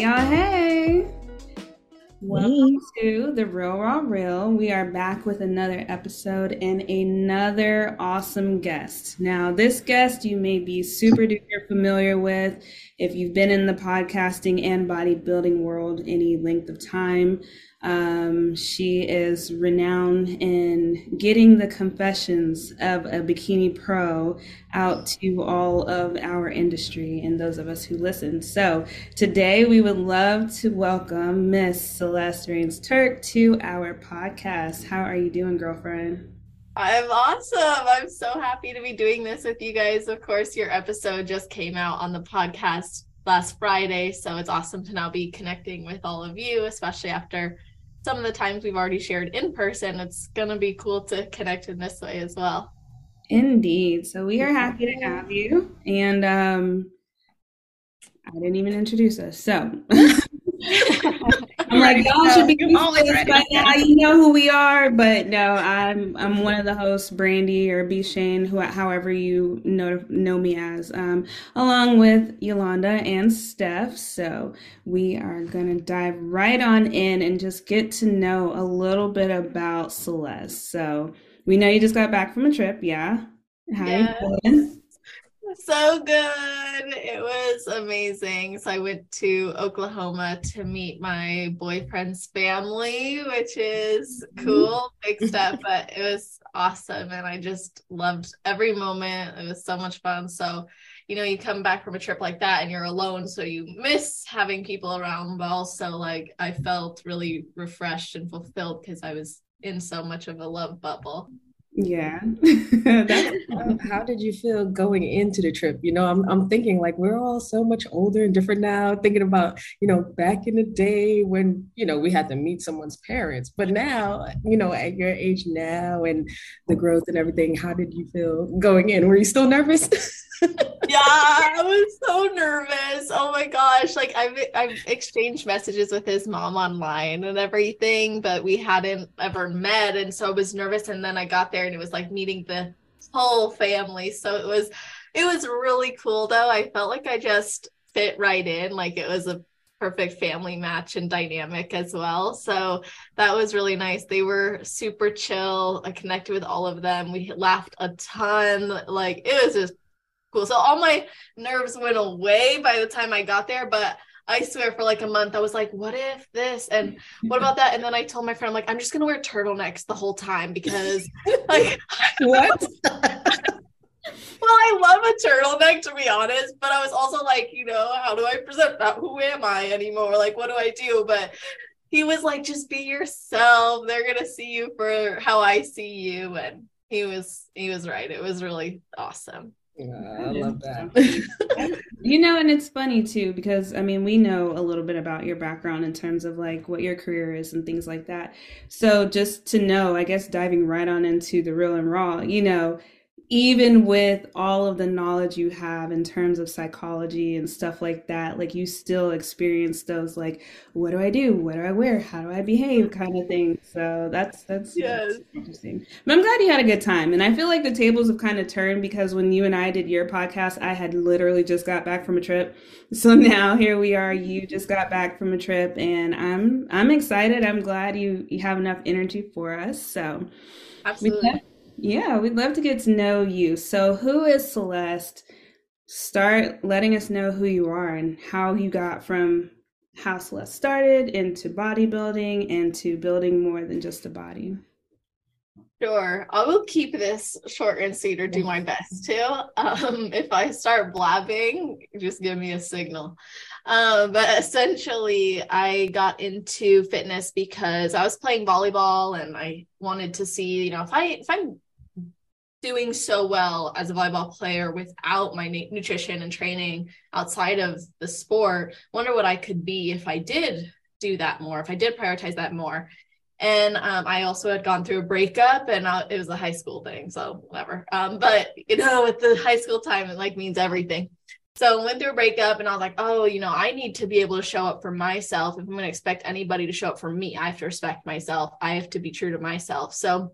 Hey, y'all. Hey. Welcome to The Real Raw Real. We are back with another episode and another awesome guest. Now, this guest you may be super duper familiar with if you've been in the podcasting and bodybuilding world any length of time. Um, she is renowned in getting the confessions of a bikini pro out to all of our industry and those of us who listen. So today we would love to welcome Miss Celeste Rains Turk to our podcast. How are you doing, girlfriend? I'm awesome. I'm so happy to be doing this with you guys. Of course, your episode just came out on the podcast last Friday, so it's awesome to now be connecting with all of you, especially after some of the times we've already shared in person, it's going to be cool to connect in this way as well. Indeed. So we are happy to have you. And um, I didn't even introduce us. So I'm like, y'all should be used by now. You know who we are, but no, I'm I'm one of the hosts, Brandi or B Shane, who however you know know me as, um, along with Yolanda and Steph. So we are gonna dive right on in and just get to know a little bit about Celeste. So we know you just got back from a trip, yeah. How yeah. So good. It was amazing. So I went to Oklahoma to meet my boyfriend's family, which is mm-hmm. cool, big step, but it was awesome. And I just loved every moment. It was so much fun. So, you know, you come back from a trip like that and you're alone. So you miss having people around, but also like I felt really refreshed and fulfilled because I was in so much of a love bubble. Yeah. how did you feel going into the trip? You know, I'm I'm thinking like we're all so much older and different now, thinking about, you know, back in the day when, you know, we had to meet someone's parents. But now, you know, at your age now and the growth and everything, how did you feel going in? Were you still nervous? yeah, I was so nervous. Oh my gosh. Like I've I've exchanged messages with his mom online and everything, but we hadn't ever met. And so I was nervous. And then I got there and it was like meeting the whole family. So it was it was really cool though. I felt like I just fit right in. Like it was a perfect family match and dynamic as well. So that was really nice. They were super chill. I connected with all of them. We laughed a ton. Like it was just cool. So all my nerves went away by the time I got there, but I swear for like a month I was like, what if this and what about that? And then I told my friend, like, I'm just gonna wear turtlenecks the whole time because like what? well, I love a turtleneck to be honest, but I was also like, you know, how do I present that? Who am I anymore? Like, what do I do? But he was like, just be yourself. They're gonna see you for how I see you. And he was he was right. It was really awesome. I love that. you know, and it's funny too because I mean, we know a little bit about your background in terms of like what your career is and things like that. So just to know, I guess diving right on into the real and raw, you know, even with all of the knowledge you have in terms of psychology and stuff like that, like you still experience those like, what do I do? What do I wear? How do I behave? kind of thing. So that's that's, yes. that's interesting. But I'm glad you had a good time. And I feel like the tables have kind of turned because when you and I did your podcast, I had literally just got back from a trip. So now here we are. You just got back from a trip and I'm I'm excited. I'm glad you you have enough energy for us. So Absolutely. Yeah, we'd love to get to know you. So, who is Celeste? Start letting us know who you are and how you got from how Celeste started into bodybuilding and to building more than just a body. Sure. I will keep this short and sweet or do my best to. Um, if I start blabbing, just give me a signal. Um, but essentially, I got into fitness because I was playing volleyball and I wanted to see, you know, if I if I'm doing so well as a volleyball player without my nutrition and training outside of the sport wonder what i could be if i did do that more if i did prioritize that more and um, i also had gone through a breakup and uh, it was a high school thing so whatever um, but you know with the high school time it like means everything so I went through a breakup and I was like, oh, you know, I need to be able to show up for myself. If I'm going to expect anybody to show up for me, I have to respect myself. I have to be true to myself. So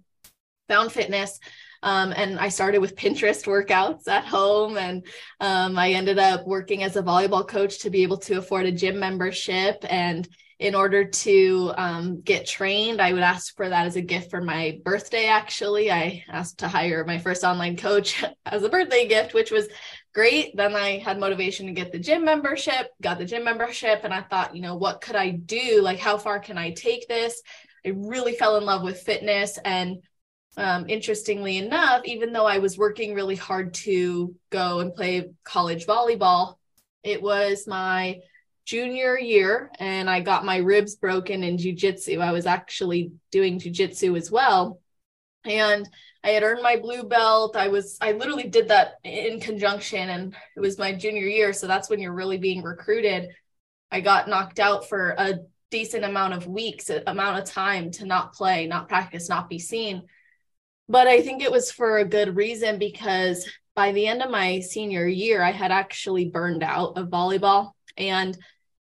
found fitness Um, and I started with Pinterest workouts at home. And um, I ended up working as a volleyball coach to be able to afford a gym membership. And in order to um, get trained, I would ask for that as a gift for my birthday. Actually, I asked to hire my first online coach as a birthday gift, which was great. Then I had motivation to get the gym membership, got the gym membership, and I thought, you know, what could I do? Like, how far can I take this? I really fell in love with fitness. And um, interestingly enough, even though I was working really hard to go and play college volleyball, it was my junior year and I got my ribs broken in jujitsu. I was actually doing jujitsu as well. And I had earned my blue belt. I was, I literally did that in conjunction and it was my junior year. So that's when you're really being recruited. I got knocked out for a decent amount of weeks, amount of time to not play, not practice, not be seen. But I think it was for a good reason because by the end of my senior year, I had actually burned out of volleyball. And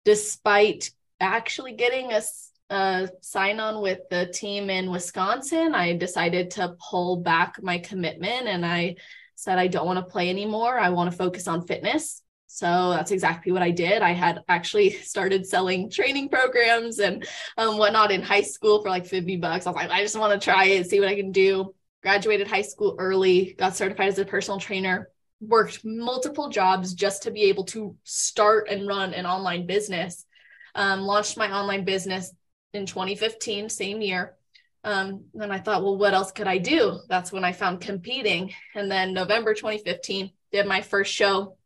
despite actually getting a, a sign on with the team in Wisconsin, I decided to pull back my commitment and I said, I don't want to play anymore. I want to focus on fitness. So that's exactly what I did. I had actually started selling training programs and um, whatnot in high school for like 50 bucks. I was like, I just want to try it, see what I can do. Graduated high school early, got certified as a personal trainer, worked multiple jobs just to be able to start and run an online business. Um, launched my online business in 2015, same year. Um, and I thought, well, what else could I do? That's when I found competing. And then November 2015, did my first show,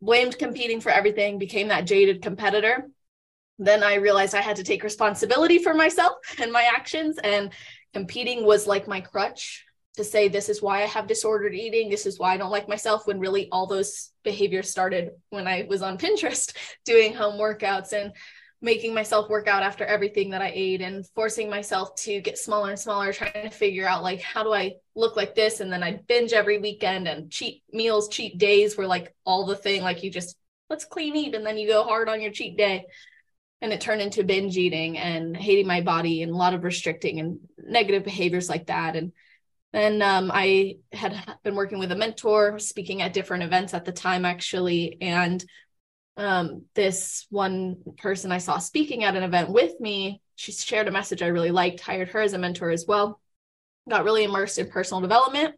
blamed competing for everything, became that jaded competitor. Then I realized I had to take responsibility for myself and my actions, and competing was like my crutch to say this is why I have disordered eating, this is why I don't like myself when really all those behaviors started when I was on Pinterest doing home workouts and making myself work out after everything that I ate and forcing myself to get smaller and smaller trying to figure out like how do I look like this? And then I binge every weekend and cheat meals cheat days were like all the thing like you just let's clean eat and then you go hard on your cheat day and it turned into binge eating and hating my body and a lot of restricting and negative behaviors like that and then um, I had been working with a mentor, speaking at different events at the time, actually. And um, this one person I saw speaking at an event with me, she shared a message I really liked, hired her as a mentor as well, got really immersed in personal development,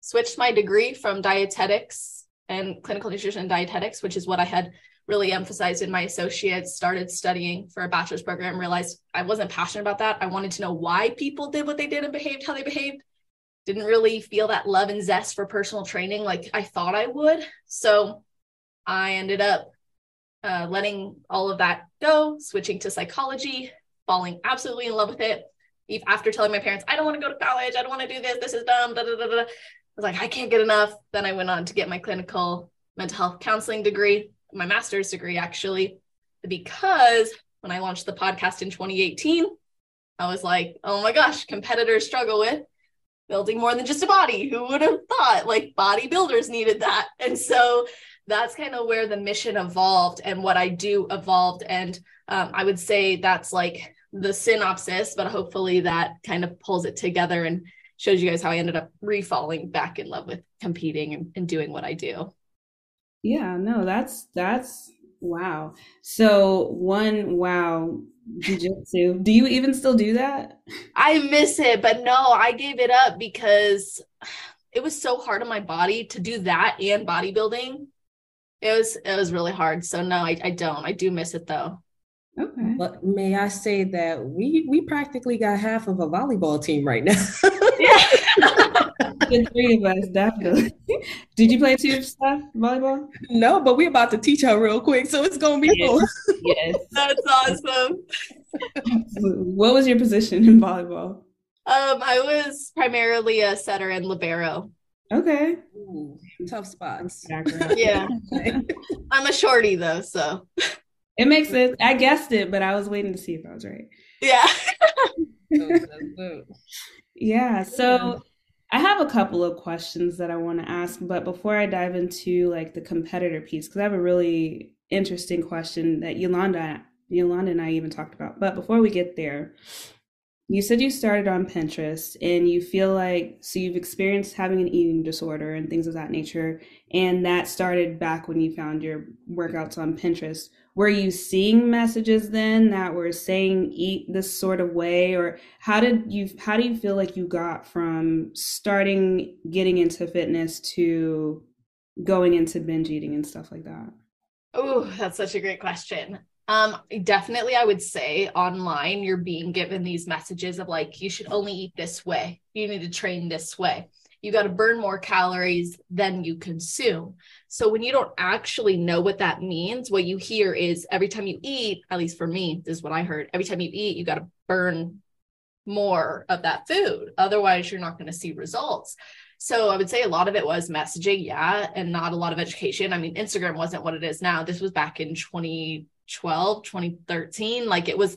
switched my degree from dietetics and clinical nutrition and dietetics, which is what I had really emphasized in my associates, started studying for a bachelor's program, realized I wasn't passionate about that. I wanted to know why people did what they did and behaved how they behaved didn't really feel that love and zest for personal training like I thought I would. So I ended up uh, letting all of that go, switching to psychology, falling absolutely in love with it. Even after telling my parents, I don't want to go to college, I don't want to do this, this is dumb, da, da, da, da. I was like, I can't get enough. Then I went on to get my clinical mental health counseling degree, my master's degree, actually, because when I launched the podcast in 2018, I was like, oh my gosh, competitors struggle with building more than just a body. Who would have thought like bodybuilders needed that? And so that's kind of where the mission evolved and what I do evolved. And um, I would say that's like the synopsis, but hopefully that kind of pulls it together and shows you guys how I ended up refalling back in love with competing and, and doing what I do. Yeah, no, that's that's wow. So one wow Jiu-jitsu. Do you even still do that? I miss it, but no, I gave it up because it was so hard on my body to do that and bodybuilding. It was it was really hard. So no, I, I don't. I do miss it though. Okay. But may I say that we we practically got half of a volleyball team right now. yeah. the three of us, definitely. Did you play tube stuff, volleyball? No, but we're about to teach her real quick, so it's gonna be yes. cool. Yes. That's awesome. what was your position in volleyball? Um, I was primarily a setter and libero. Okay. Ooh, tough spots. yeah. I'm a shorty though, so it makes sense. I guessed it, but I was waiting to see if I was right. Yeah. yeah. So I have a couple of questions that I want to ask, but before I dive into like the competitor piece, because I have a really interesting question that Yolanda, Yolanda and I even talked about. But before we get there, you said you started on Pinterest and you feel like, so you've experienced having an eating disorder and things of that nature. And that started back when you found your workouts on Pinterest. Were you seeing messages then that were saying eat this sort of way? Or how did you, how do you feel like you got from starting getting into fitness to going into binge eating and stuff like that? Oh, that's such a great question. Um, definitely, I would say online, you're being given these messages of like, you should only eat this way. You need to train this way. You got to burn more calories than you consume. So, when you don't actually know what that means, what you hear is every time you eat, at least for me, this is what I heard every time you eat, you got to burn more of that food. Otherwise, you're not going to see results. So I would say a lot of it was messaging, yeah, and not a lot of education. I mean, Instagram wasn't what it is now. This was back in 2012, 2013. Like it was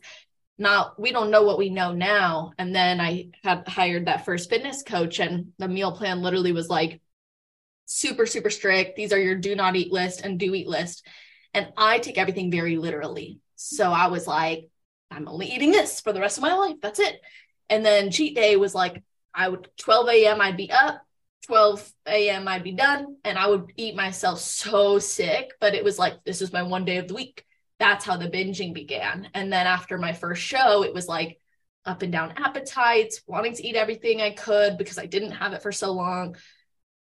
not, we don't know what we know now. And then I had hired that first fitness coach, and the meal plan literally was like super, super strict. These are your do not eat list and do eat list. And I take everything very literally. So I was like, I'm only eating this for the rest of my life. That's it. And then cheat day was like, I would 12 a.m. I'd be up, 12 a.m. I'd be done and I would eat myself so sick, but it was like, this is my one day of the week. That's how the binging began. And then after my first show, it was like up and down appetites, wanting to eat everything I could because I didn't have it for so long.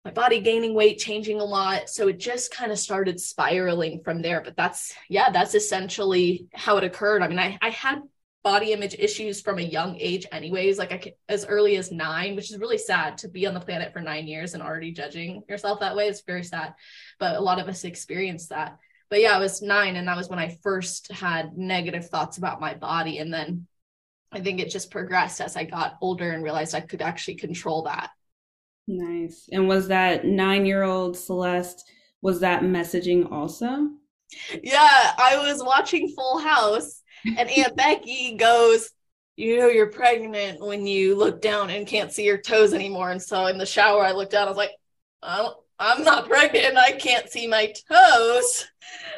My body gaining weight, changing a lot. So it just kind of started spiraling from there. But that's, yeah, that's essentially how it occurred. I mean, I, I had body image issues from a young age anyways like i as early as nine which is really sad to be on the planet for nine years and already judging yourself that way it's very sad but a lot of us experience that but yeah i was nine and that was when i first had negative thoughts about my body and then i think it just progressed as i got older and realized i could actually control that nice and was that nine year old celeste was that messaging also yeah i was watching full house and Aunt Becky goes, You know, you're pregnant when you look down and can't see your toes anymore. And so in the shower, I looked down, I was like, I'm not pregnant. And I can't see my toes.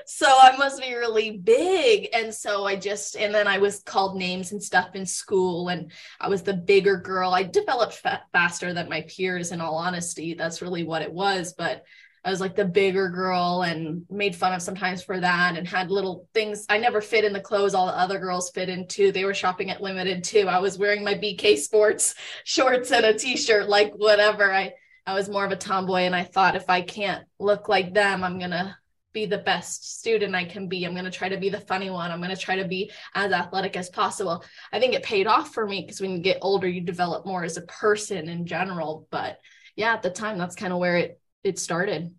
So I must be really big. And so I just, and then I was called names and stuff in school. And I was the bigger girl. I developed fa- faster than my peers, in all honesty. That's really what it was. But I was like the bigger girl and made fun of sometimes for that and had little things. I never fit in the clothes all the other girls fit into. They were shopping at Limited Too. I was wearing my BK Sports shorts and a t-shirt, like whatever. I I was more of a tomboy and I thought if I can't look like them, I'm gonna be the best student I can be. I'm going to try to be the funny one. I'm going to try to be as athletic as possible. I think it paid off for me because when you get older, you develop more as a person in general. But yeah, at the time, that's kind of where it it started.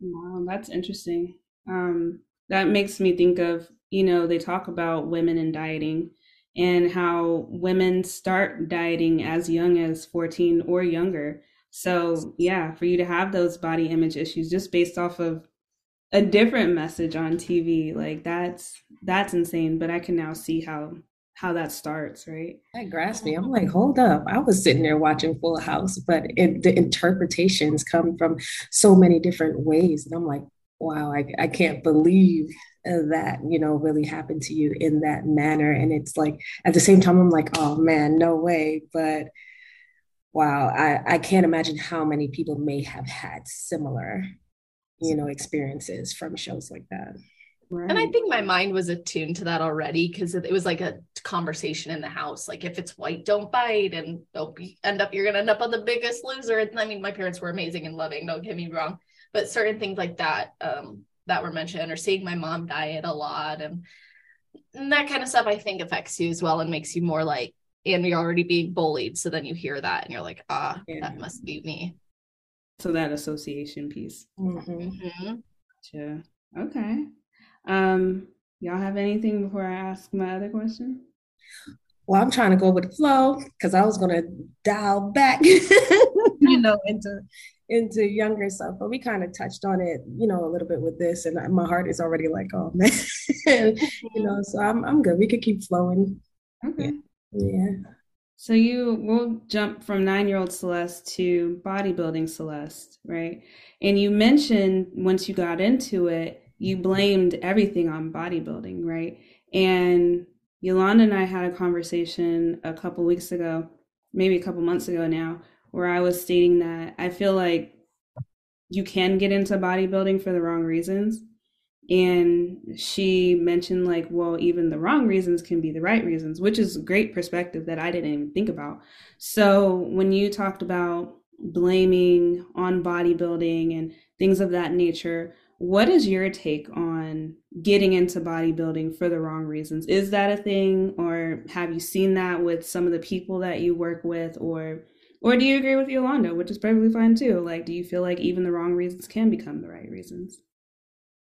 Wow, that's interesting. Um, that makes me think of, you know, they talk about women and dieting and how women start dieting as young as 14 or younger. So, yeah, for you to have those body image issues just based off of a different message on TV, like that's that's insane, but I can now see how how that starts, right? That grasps me. I'm like, hold up. I was sitting there watching Full House, but it, the interpretations come from so many different ways. And I'm like, wow, I, I can't believe uh, that, you know, really happened to you in that manner. And it's like, at the same time, I'm like, oh man, no way. But wow, I, I can't imagine how many people may have had similar, you know, experiences from shows like that. Right. And I think my mind was attuned to that already because it was like a conversation in the house. Like if it's white, don't bite, and don't be, end up you're gonna end up on the biggest loser. And I mean, my parents were amazing and loving. Don't get me wrong, but certain things like that um, that were mentioned, or seeing my mom diet a lot, and, and that kind of stuff, I think affects you as well and makes you more like, and you're already being bullied, so then you hear that and you're like, ah, yeah. that must be me. So that association piece. Mm-hmm. Mm-hmm. Gotcha. Okay. Um, y'all have anything before I ask my other question? Well, I'm trying to go with the flow because I was gonna dial back, you know, into into younger stuff, but we kind of touched on it, you know, a little bit with this, and my heart is already like, oh man, you know, so I'm I'm good. We could keep flowing. Okay. Yeah. Yeah. So you will jump from nine year old Celeste to bodybuilding Celeste, right? And you mentioned once you got into it, you blamed everything on bodybuilding, right? And Yolanda and I had a conversation a couple weeks ago, maybe a couple months ago now, where I was stating that I feel like you can get into bodybuilding for the wrong reasons. And she mentioned, like, well, even the wrong reasons can be the right reasons, which is a great perspective that I didn't even think about. So, when you talked about blaming on bodybuilding and things of that nature, what is your take on getting into bodybuilding for the wrong reasons? Is that a thing, or have you seen that with some of the people that you work with, or or do you agree with Yolanda, which is perfectly fine too? Like, do you feel like even the wrong reasons can become the right reasons?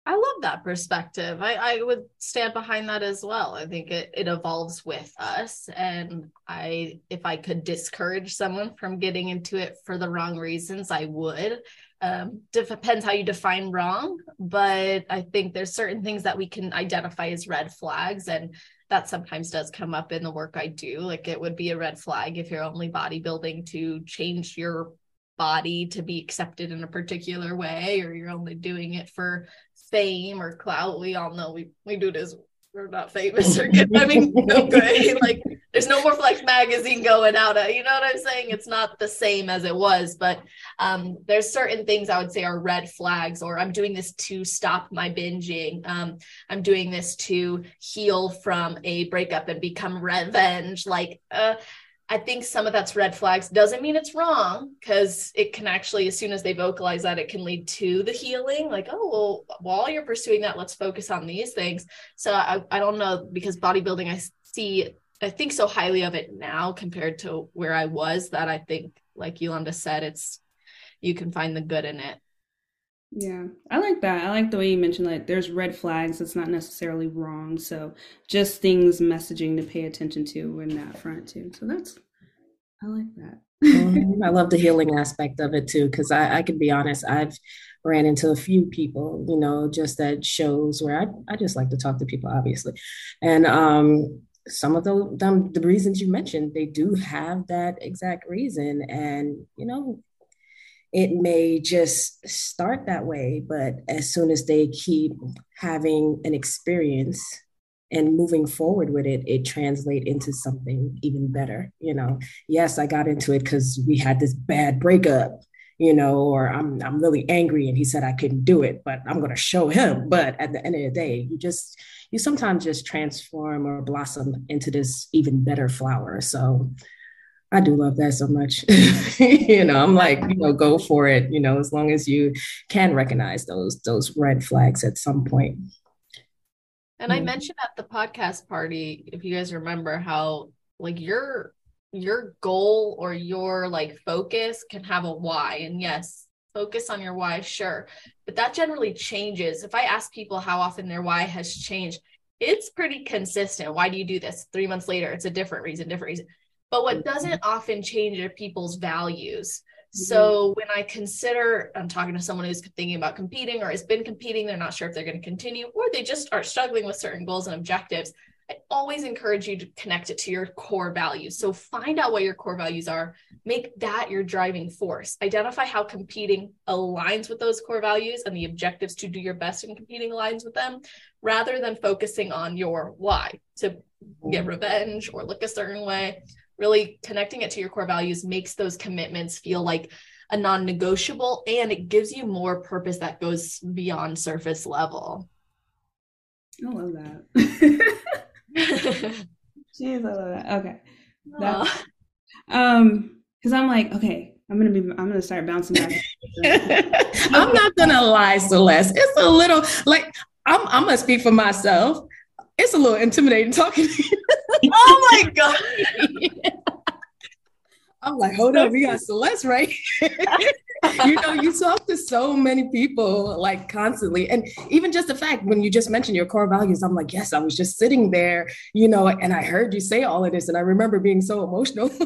I love that perspective. I, I would stand behind that as well. I think it, it evolves with us. And I if I could discourage someone from getting into it for the wrong reasons, I would. Um, depends how you define wrong, but I think there's certain things that we can identify as red flags. And that sometimes does come up in the work I do. Like it would be a red flag if you're only bodybuilding to change your body to be accepted in a particular way, or you're only doing it for fame or clout. We all know we we do this. We're not famous or good. I mean, no good. Like there's no more Flex magazine going out. Of, you know what I'm saying? It's not the same as it was, but um, there's certain things I would say are red flags. Or I'm doing this to stop my binging. Um, I'm doing this to heal from a breakup and become revenge. Like, uh, I think some of that's red flags. Doesn't mean it's wrong because it can actually, as soon as they vocalize that, it can lead to the healing. Like, oh, well, while you're pursuing that, let's focus on these things. So I, I don't know because bodybuilding, I see I think so highly of it now compared to where I was that I think, like Yolanda said, it's you can find the good in it. Yeah, I like that. I like the way you mentioned like there's red flags. It's not necessarily wrong. So just things messaging to pay attention to in that front too. So that's I like that. mm-hmm. I love the healing aspect of it too, because I, I can be honest, I've ran into a few people, you know, just at shows where I, I just like to talk to people, obviously. And um some of the them, the reasons you mentioned, they do have that exact reason. And, you know, it may just start that way, but as soon as they keep having an experience and moving forward with it, it translate into something even better. You know, yes, I got into it because we had this bad breakup, you know, or I'm I'm really angry and he said I couldn't do it, but I'm gonna show him. But at the end of the day, you just you sometimes just transform or blossom into this even better flower. So I do love that so much. you know, I'm like, you know, go for it, you know, as long as you can recognize those those red flags at some point. And I mm. mentioned at the podcast party, if you guys remember how like your your goal or your like focus can have a why. And yes, focus on your why, sure. But that generally changes. If I ask people how often their why has changed, it's pretty consistent. Why do you do this? Three months later, it's a different reason, different reason. But what mm-hmm. doesn't often change are people's values. Mm-hmm. So when I consider, I'm talking to someone who's thinking about competing or has been competing, they're not sure if they're going to continue, or they just are struggling with certain goals and objectives. I always encourage you to connect it to your core values. So find out what your core values are, make that your driving force. Identify how competing aligns with those core values and the objectives to do your best in competing aligns with them, rather than focusing on your why to get revenge or look a certain way. Really connecting it to your core values makes those commitments feel like a non negotiable and it gives you more purpose that goes beyond surface level. I love that. Jeez, I love that. Okay. That, um, because I'm like, okay, I'm gonna be, I'm gonna start bouncing back. I'm not gonna lie, Celeste. It's a little like I'm. I'm gonna speak for myself. It's a little intimidating talking to you. oh my god. I'm like, hold up, we got Celeste right. you know, you talk to so many people like constantly. And even just the fact when you just mentioned your core values, I'm like, yes, I was just sitting there, you know, and I heard you say all of this. And I remember being so emotional.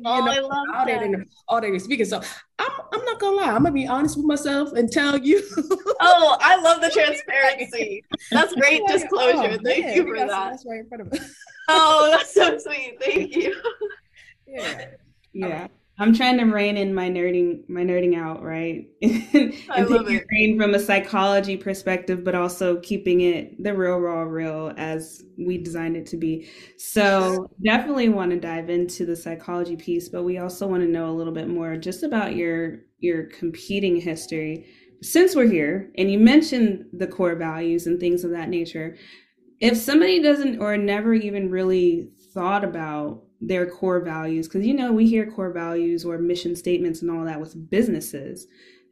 you oh, know, I love all that. and all that you're speaking. So I'm, I'm not gonna lie, I'm gonna be honest with myself and tell you. oh, I love the transparency. That's great disclosure. Oh, Thank man, you for that. Right in front of us. oh, that's so sweet. Thank you. Yeah. Yeah. I'm trying to rein in my nerding, my nerding out, right? and I love it. Brain from a psychology perspective, but also keeping it the real, raw, real as we designed it to be. So definitely want to dive into the psychology piece, but we also want to know a little bit more just about your your competing history. Since we're here, and you mentioned the core values and things of that nature, if somebody doesn't or never even really thought about their core values because you know we hear core values or mission statements and all that with businesses.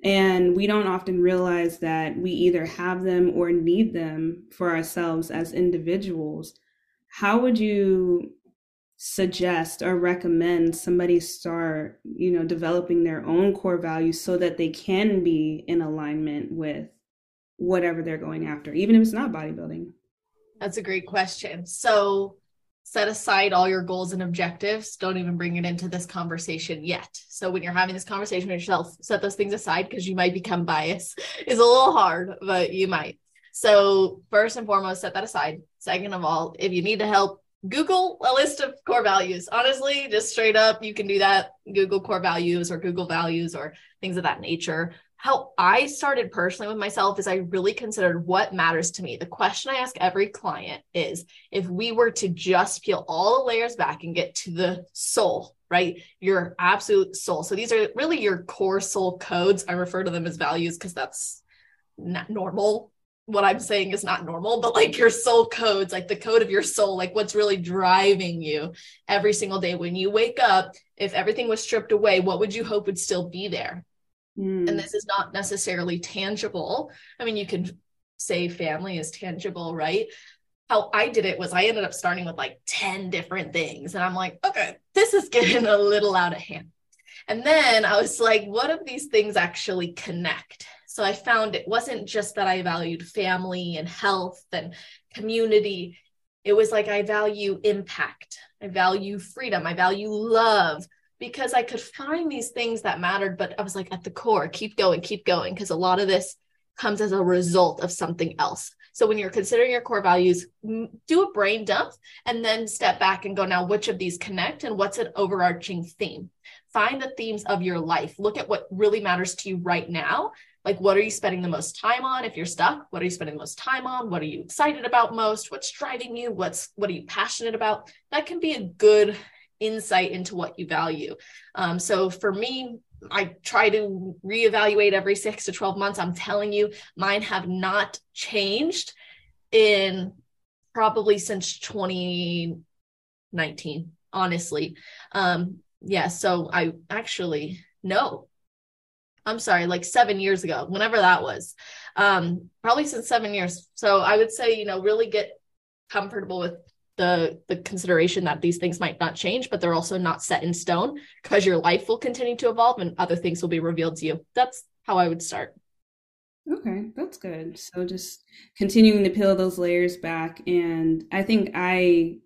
And we don't often realize that we either have them or need them for ourselves as individuals. How would you suggest or recommend somebody start you know developing their own core values so that they can be in alignment with whatever they're going after even if it's not bodybuilding? That's a great question. So set aside all your goals and objectives. Don't even bring it into this conversation yet. So when you're having this conversation with yourself, set those things aside because you might become biased. It's a little hard, but you might. So first and foremost, set that aside. Second of all, if you need to help, Google a list of core values. Honestly, just straight up, you can do that. Google core values or Google values or things of that nature how I started personally with myself is I really considered what matters to me. The question I ask every client is if we were to just peel all the layers back and get to the soul, right? Your absolute soul. So these are really your core soul codes. I refer to them as values because that's not normal. What I'm saying is not normal, but like your soul codes, like the code of your soul, like what's really driving you every single day when you wake up. If everything was stripped away, what would you hope would still be there? Mm. And this is not necessarily tangible. I mean, you can say family is tangible, right? How I did it was I ended up starting with like 10 different things. And I'm like, okay, this is getting a little out of hand. And then I was like, what if these things actually connect? So I found it wasn't just that I valued family and health and community. It was like I value impact, I value freedom, I value love, because I could find these things that mattered, but I was like, at the core, keep going, keep going, because a lot of this comes as a result of something else. So when you're considering your core values, do a brain dump and then step back and go, now, which of these connect and what's an overarching theme? Find the themes of your life. Look at what really matters to you right now. Like, what are you spending the most time on? If you're stuck, what are you spending the most time on? What are you excited about most? What's driving you? What's what are you passionate about? That can be a good insight into what you value. Um, so for me, I try to reevaluate every six to 12 months. I'm telling you, mine have not changed in probably since 2019, honestly. Um, yeah, so I actually, no, I'm sorry, like seven years ago, whenever that was, um, probably since seven years. So I would say, you know, really get comfortable with the the consideration that these things might not change but they're also not set in stone because your life will continue to evolve and other things will be revealed to you. That's how i would start. Okay that's good. So just continuing to peel those layers back and i think i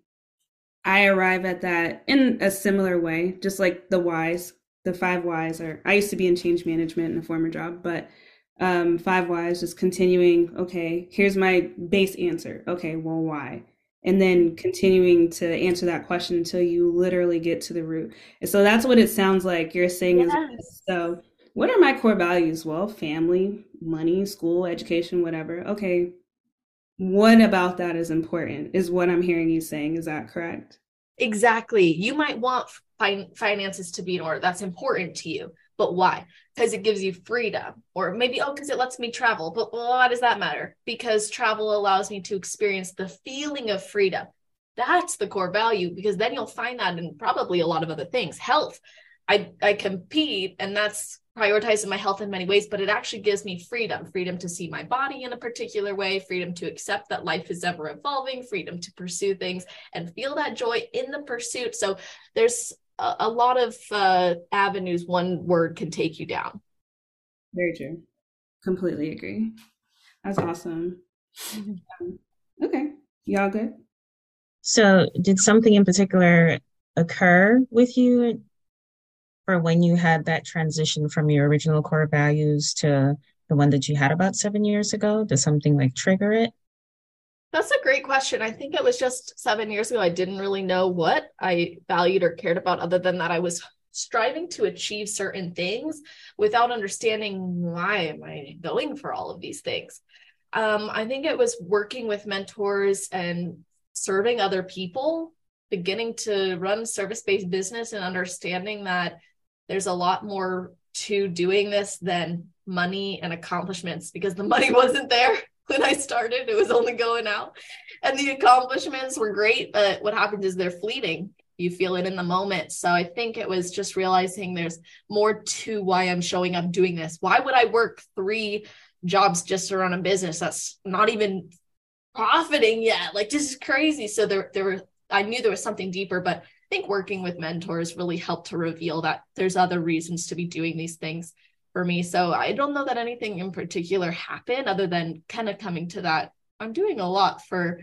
i arrive at that in a similar way just like the whys the five whys are i used to be in change management in a former job but um five whys just continuing okay here's my base answer. Okay well why and then continuing to answer that question until you literally get to the root. And so that's what it sounds like you're saying yes. is so what are my core values? Well, family, money, school, education, whatever. Okay. What about that is important is what I'm hearing you saying. Is that correct? Exactly. You might want fin- finances to be in order. That's important to you. But why? Because it gives you freedom. Or maybe, oh, because it lets me travel. But well, why does that matter? Because travel allows me to experience the feeling of freedom. That's the core value because then you'll find that in probably a lot of other things. Health. I, I compete and that's prioritizing my health in many ways, but it actually gives me freedom freedom to see my body in a particular way, freedom to accept that life is ever evolving, freedom to pursue things and feel that joy in the pursuit. So there's a, a lot of uh, avenues one word can take you down. Very true. Completely agree. That's awesome. Um, okay. Y'all good? So, did something in particular occur with you for when you had that transition from your original core values to the one that you had about seven years ago? Did something like trigger it? That's a great question. I think it was just seven years ago. I didn't really know what I valued or cared about, other than that I was striving to achieve certain things without understanding why am I going for all of these things. Um, I think it was working with mentors and serving other people, beginning to run service based business and understanding that there's a lot more to doing this than money and accomplishments because the money wasn't there when I started. It was only going out. And the accomplishments were great, but what happens is they're fleeting. You feel it in the moment. So I think it was just realizing there's more to why I'm showing up doing this. Why would I work three jobs just to run a business that's not even profiting yet? Like this is crazy. So there there were I knew there was something deeper, but I think working with mentors really helped to reveal that there's other reasons to be doing these things for me. So I don't know that anything in particular happened other than kind of coming to that. I'm doing a lot for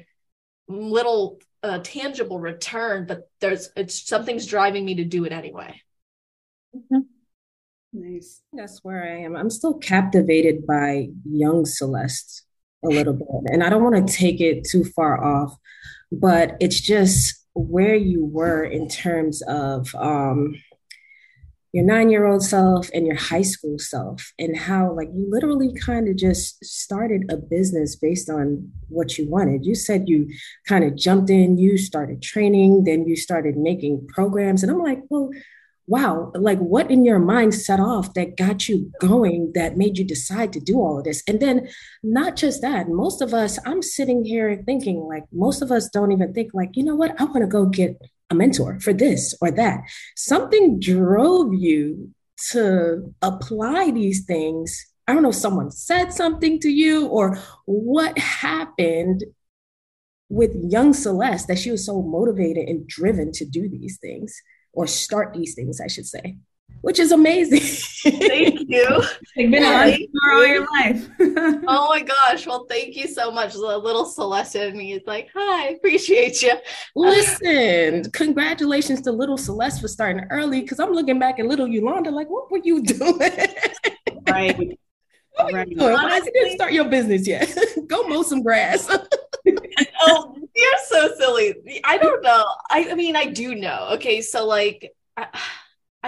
little uh, tangible return, but there's it's something's driving me to do it anyway. Mm-hmm. Nice. That's where I am. I'm still captivated by young Celeste a little bit, and I don't want to take it too far off, but it's just where you were in terms of um, your nine year old self and your high school self, and how, like, you literally kind of just started a business based on what you wanted. You said you kind of jumped in, you started training, then you started making programs. And I'm like, well, wow, like what in your mind set off that got you going that made you decide to do all of this? And then not just that, most of us, I'm sitting here thinking like most of us don't even think like, you know what, I want to go get a mentor for this or that. Something drove you to apply these things. I don't know if someone said something to you or what happened with young Celeste that she was so motivated and driven to do these things or start these things, I should say which is amazing. thank you. You've been yeah, a all your life. oh my gosh. Well, thank you so much. The little Celeste in me is like, hi, appreciate you. Listen, congratulations to little Celeste for starting early because I'm looking back at little Yolanda like, what were you doing? right. What right. you doing? Honestly, Why didn't start your business yet? Go mow some grass. oh, you're so silly. I don't know. I, I mean, I do know. Okay, so like. I,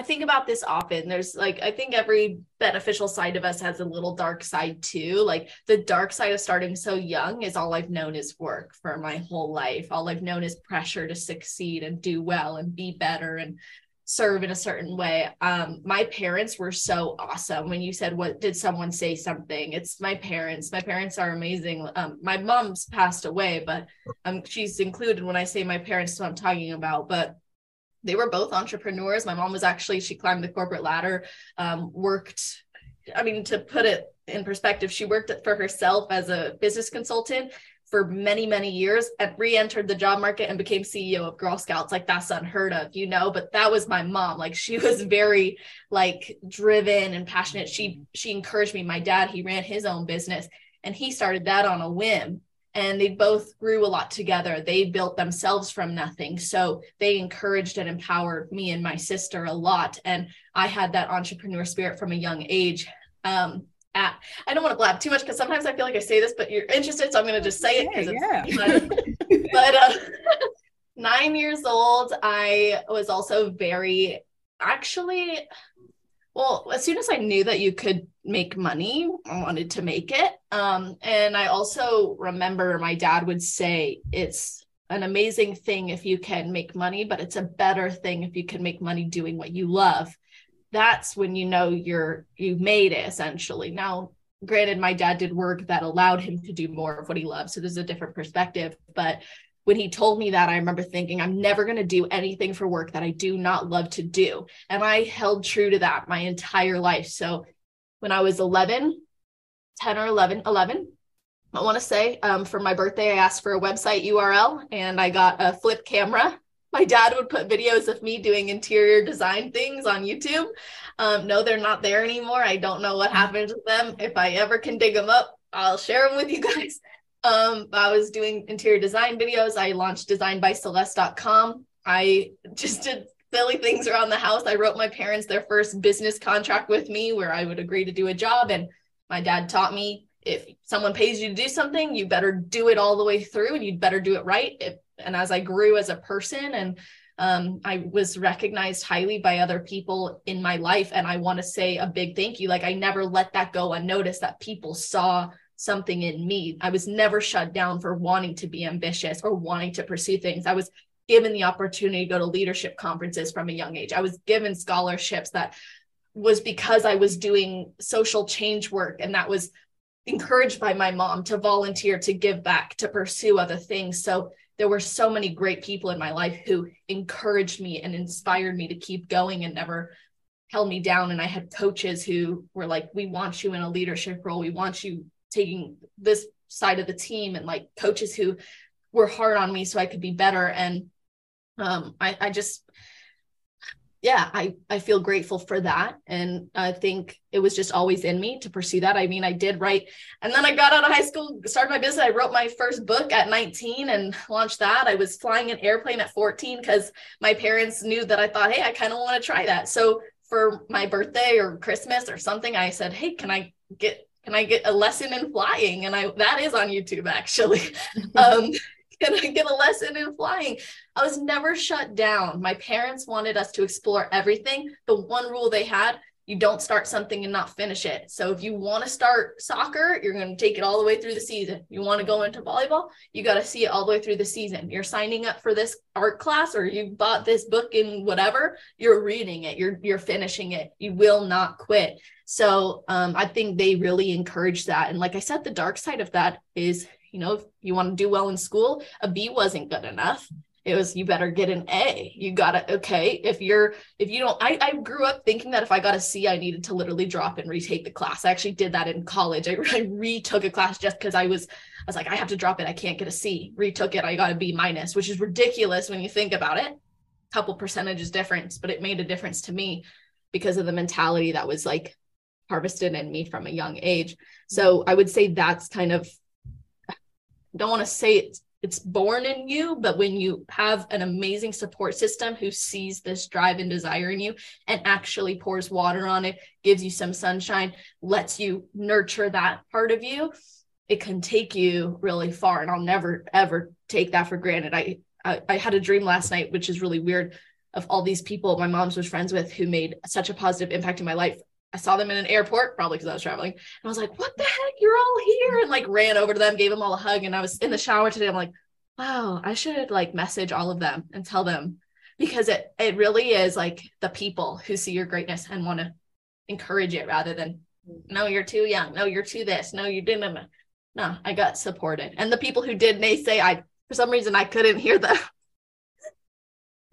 I think about this often. There's like, I think every beneficial side of us has a little dark side too. Like the dark side of starting so young is all I've known is work for my whole life. All I've known is pressure to succeed and do well and be better and serve in a certain way. Um, my parents were so awesome. When you said, "What did someone say something?" It's my parents. My parents are amazing. Um, my mom's passed away, but um, she's included when I say my parents. What I'm talking about, but they were both entrepreneurs. My mom was actually, she climbed the corporate ladder, um, worked, I mean, to put it in perspective, she worked for herself as a business consultant for many, many years and re entered the job market and became CEO of Girl Scouts. Like, that's unheard of, you know? But that was my mom. Like, she was very, like, driven and passionate. She, she encouraged me. My dad, he ran his own business and he started that on a whim and they both grew a lot together. They built themselves from nothing. So they encouraged and empowered me and my sister a lot. And I had that entrepreneur spirit from a young age. Um, at, I don't want to blab too much because sometimes I feel like I say this, but you're interested. So I'm going to just say it yeah. but uh, nine years old, I was also very actually well, as soon as I knew that you could make money, I wanted to make it. Um, and I also remember my dad would say it's an amazing thing if you can make money, but it's a better thing if you can make money doing what you love. That's when you know you're you made it essentially. Now, granted, my dad did work that allowed him to do more of what he loves, so there's a different perspective. But when he told me that, I remember thinking, I'm never going to do anything for work that I do not love to do. And I held true to that my entire life. So when I was 11, 10 or 11, 11, I want to say um, for my birthday, I asked for a website URL and I got a flip camera. My dad would put videos of me doing interior design things on YouTube. Um, no, they're not there anymore. I don't know what happened to them. If I ever can dig them up, I'll share them with you guys. Um, I was doing interior design videos. I launched designbyceleste.com. I just did silly things around the house. I wrote my parents their first business contract with me where I would agree to do a job. And my dad taught me if someone pays you to do something, you better do it all the way through and you'd better do it right. And as I grew as a person and Um, I was recognized highly by other people in my life. And I want to say a big thank you. Like I never let that go unnoticed that people saw something in me. I was never shut down for wanting to be ambitious or wanting to pursue things. I was given the opportunity to go to leadership conferences from a young age. I was given scholarships that was because I was doing social change work and that was encouraged by my mom to volunteer, to give back, to pursue other things. So there were so many great people in my life who encouraged me and inspired me to keep going and never held me down. And I had coaches who were like, we want you in a leadership role. We want you taking this side of the team and like coaches who were hard on me so I could be better. And um, I, I just yeah, I, I feel grateful for that. And I think it was just always in me to pursue that. I mean, I did write, and then I got out of high school, started my business. I wrote my first book at 19 and launched that. I was flying an airplane at 14 because my parents knew that I thought, hey, I kind of want to try that. So for my birthday or Christmas or something, I said, hey, can I get can I get a lesson in flying? And I that is on YouTube actually. um, can I get a lesson in flying? I was never shut down. My parents wanted us to explore everything. The one rule they had you don't start something and not finish it. So if you want to start soccer, you're going to take it all the way through the season. You want to go into volleyball, you got to see it all the way through the season. You're signing up for this art class or you bought this book in whatever, you're reading it, you're you're finishing it. You will not quit. So um, I think they really encourage that. And like I said, the dark side of that is, you know, if you want to do well in school, a B wasn't good enough it was you better get an a. You gotta okay if you're if you don't I, I grew up thinking that if i got a c i needed to literally drop and retake the class. I actually did that in college. I, I retook a class just because i was i was like i have to drop it. I can't get a c. Retook it. I got a b minus which is ridiculous when you think about it. Couple percentages difference but it made a difference to me because of the mentality that was like harvested in me from a young age. So i would say that's kind of don't want to say it's it's born in you but when you have an amazing support system who sees this drive and desire in you and actually pours water on it gives you some sunshine lets you nurture that part of you it can take you really far. And i'll never ever take that for granted. I i, I had a dream last night which is really weird of all these people my mom's was friends with who made such a positive impact in my life I saw them in an airport, probably because I was traveling. And I was like, what the heck? You're all here. And like ran over to them, gave them all a hug. And I was in the shower today. I'm like, wow, I should like message all of them and tell them because it it really is like the people who see your greatness and want to encourage it rather than no, you're too young. No, you're too this. No, you didn't. No, I got supported. And the people who did naysay, I for some reason I couldn't hear them.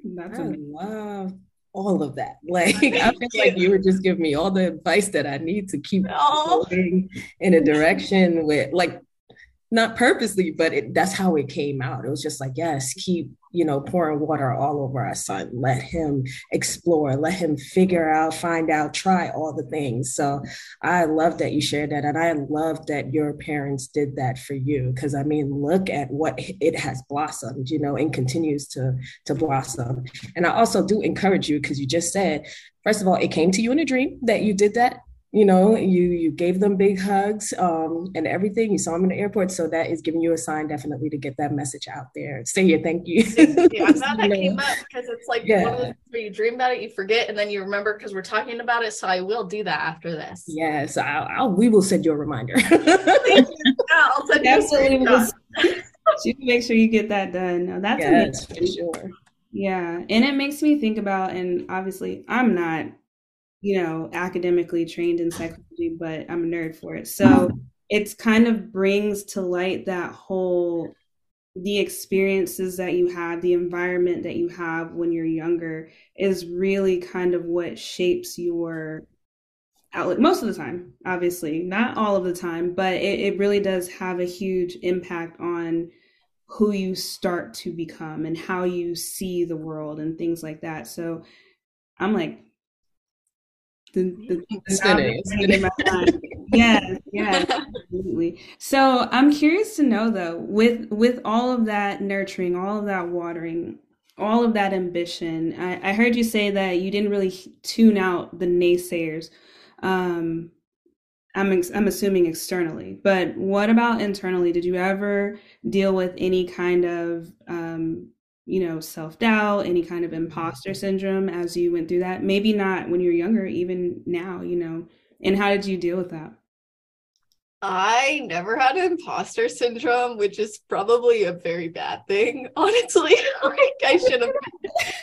That's I love all of that. Like I feel like you were just giving me all the advice that I need to keep oh. going in a direction with like not purposely, but it, that's how it came out. It was just like, yes, keep, you know, pouring water all over our son. Let him explore, let him figure out, find out, try all the things. So I love that you shared that. And I love that your parents did that for you. Cause I mean, look at what it has blossomed, you know, and continues to, to blossom. And I also do encourage you because you just said, first of all, it came to you in a dream that you did that you know you you gave them big hugs um, and everything. You saw them in the airport so that is giving you a sign definitely to get that message out there. Say your thank you. Yeah, i'm glad that came up because it's like yeah. one of those where you dream about it you forget and then you remember because we're talking about it so i will do that after this. Yes I'll, I'll we will send you a reminder. I'll send Absolutely. you make sure you get that done. Now, that's yes, for sure. Yeah and it makes me think about and obviously i'm not you know, academically trained in psychology, but I'm a nerd for it. So mm-hmm. it's kind of brings to light that whole the experiences that you have, the environment that you have when you're younger is really kind of what shapes your outlook most of the time, obviously, not all of the time, but it, it really does have a huge impact on who you start to become and how you see the world and things like that. So I'm like the, the, the spinning, spinning yes, yes, absolutely. So I'm curious to know though, with with all of that nurturing, all of that watering, all of that ambition, I, I heard you say that you didn't really tune out the naysayers. Um, I'm ex- I'm assuming externally, but what about internally? Did you ever deal with any kind of um, you know, self doubt, any kind of mm-hmm. imposter syndrome as you went through that? Maybe not when you're younger, even now, you know. And how did you deal with that? I never had imposter syndrome, which is probably a very bad thing, honestly. like I should have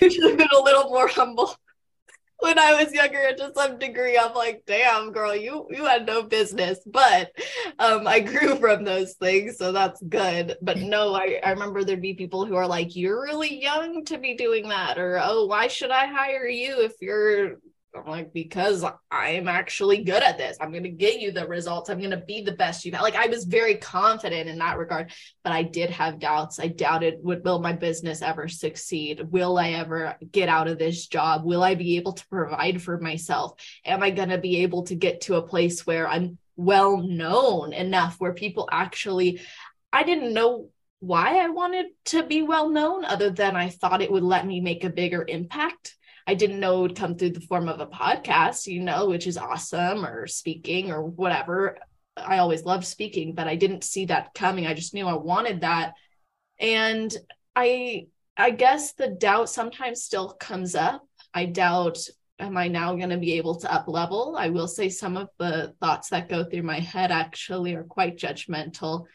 should have been a little more humble when I was younger to some degree. I'm like, damn, girl, you you had no business. But um I grew from those things, so that's good. But no, I, I remember there'd be people who are like, You're really young to be doing that, or oh, why should I hire you if you're I'm like, because I'm actually good at this. I'm going to get you the results. I'm going to be the best you've had. Like, I was very confident in that regard, but I did have doubts. I doubted, would, will my business ever succeed? Will I ever get out of this job? Will I be able to provide for myself? Am I going to be able to get to a place where I'm well known enough where people actually, I didn't know why I wanted to be well known other than I thought it would let me make a bigger impact I didn't know it would come through the form of a podcast, you know, which is awesome, or speaking or whatever. I always loved speaking, but I didn't see that coming. I just knew I wanted that. And I I guess the doubt sometimes still comes up. I doubt am I now going to be able to up level? I will say some of the thoughts that go through my head actually are quite judgmental.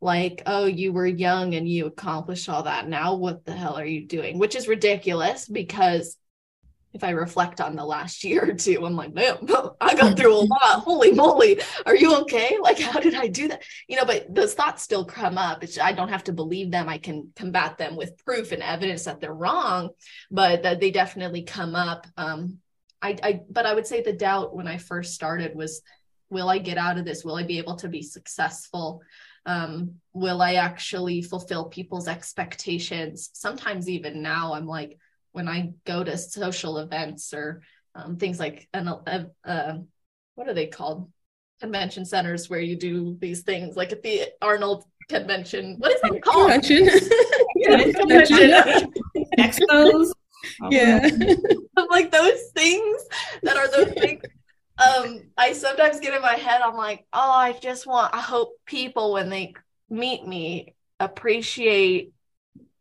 Like, oh, you were young and you accomplished all that. Now, what the hell are you doing? Which is ridiculous because if I reflect on the last year or two, I'm like, man, I got through a lot. Holy moly. Are you okay? Like, how did I do that? You know, but those thoughts still come up. It's, I don't have to believe them. I can combat them with proof and evidence that they're wrong, but that they definitely come up. Um, I, I, but I would say the doubt when I first started was, will I get out of this? Will I be able to be successful? Um, will I actually fulfill people's expectations? Sometimes even now, I'm like, when I go to social events or um, things like an uh, uh, what are they called convention centers where you do these things like at the Arnold convention. What is that called? Convention. convention. Expos. Yeah. like those things that are those things. Um, I sometimes get in my head, I'm like, oh, I just want, I hope people when they meet me appreciate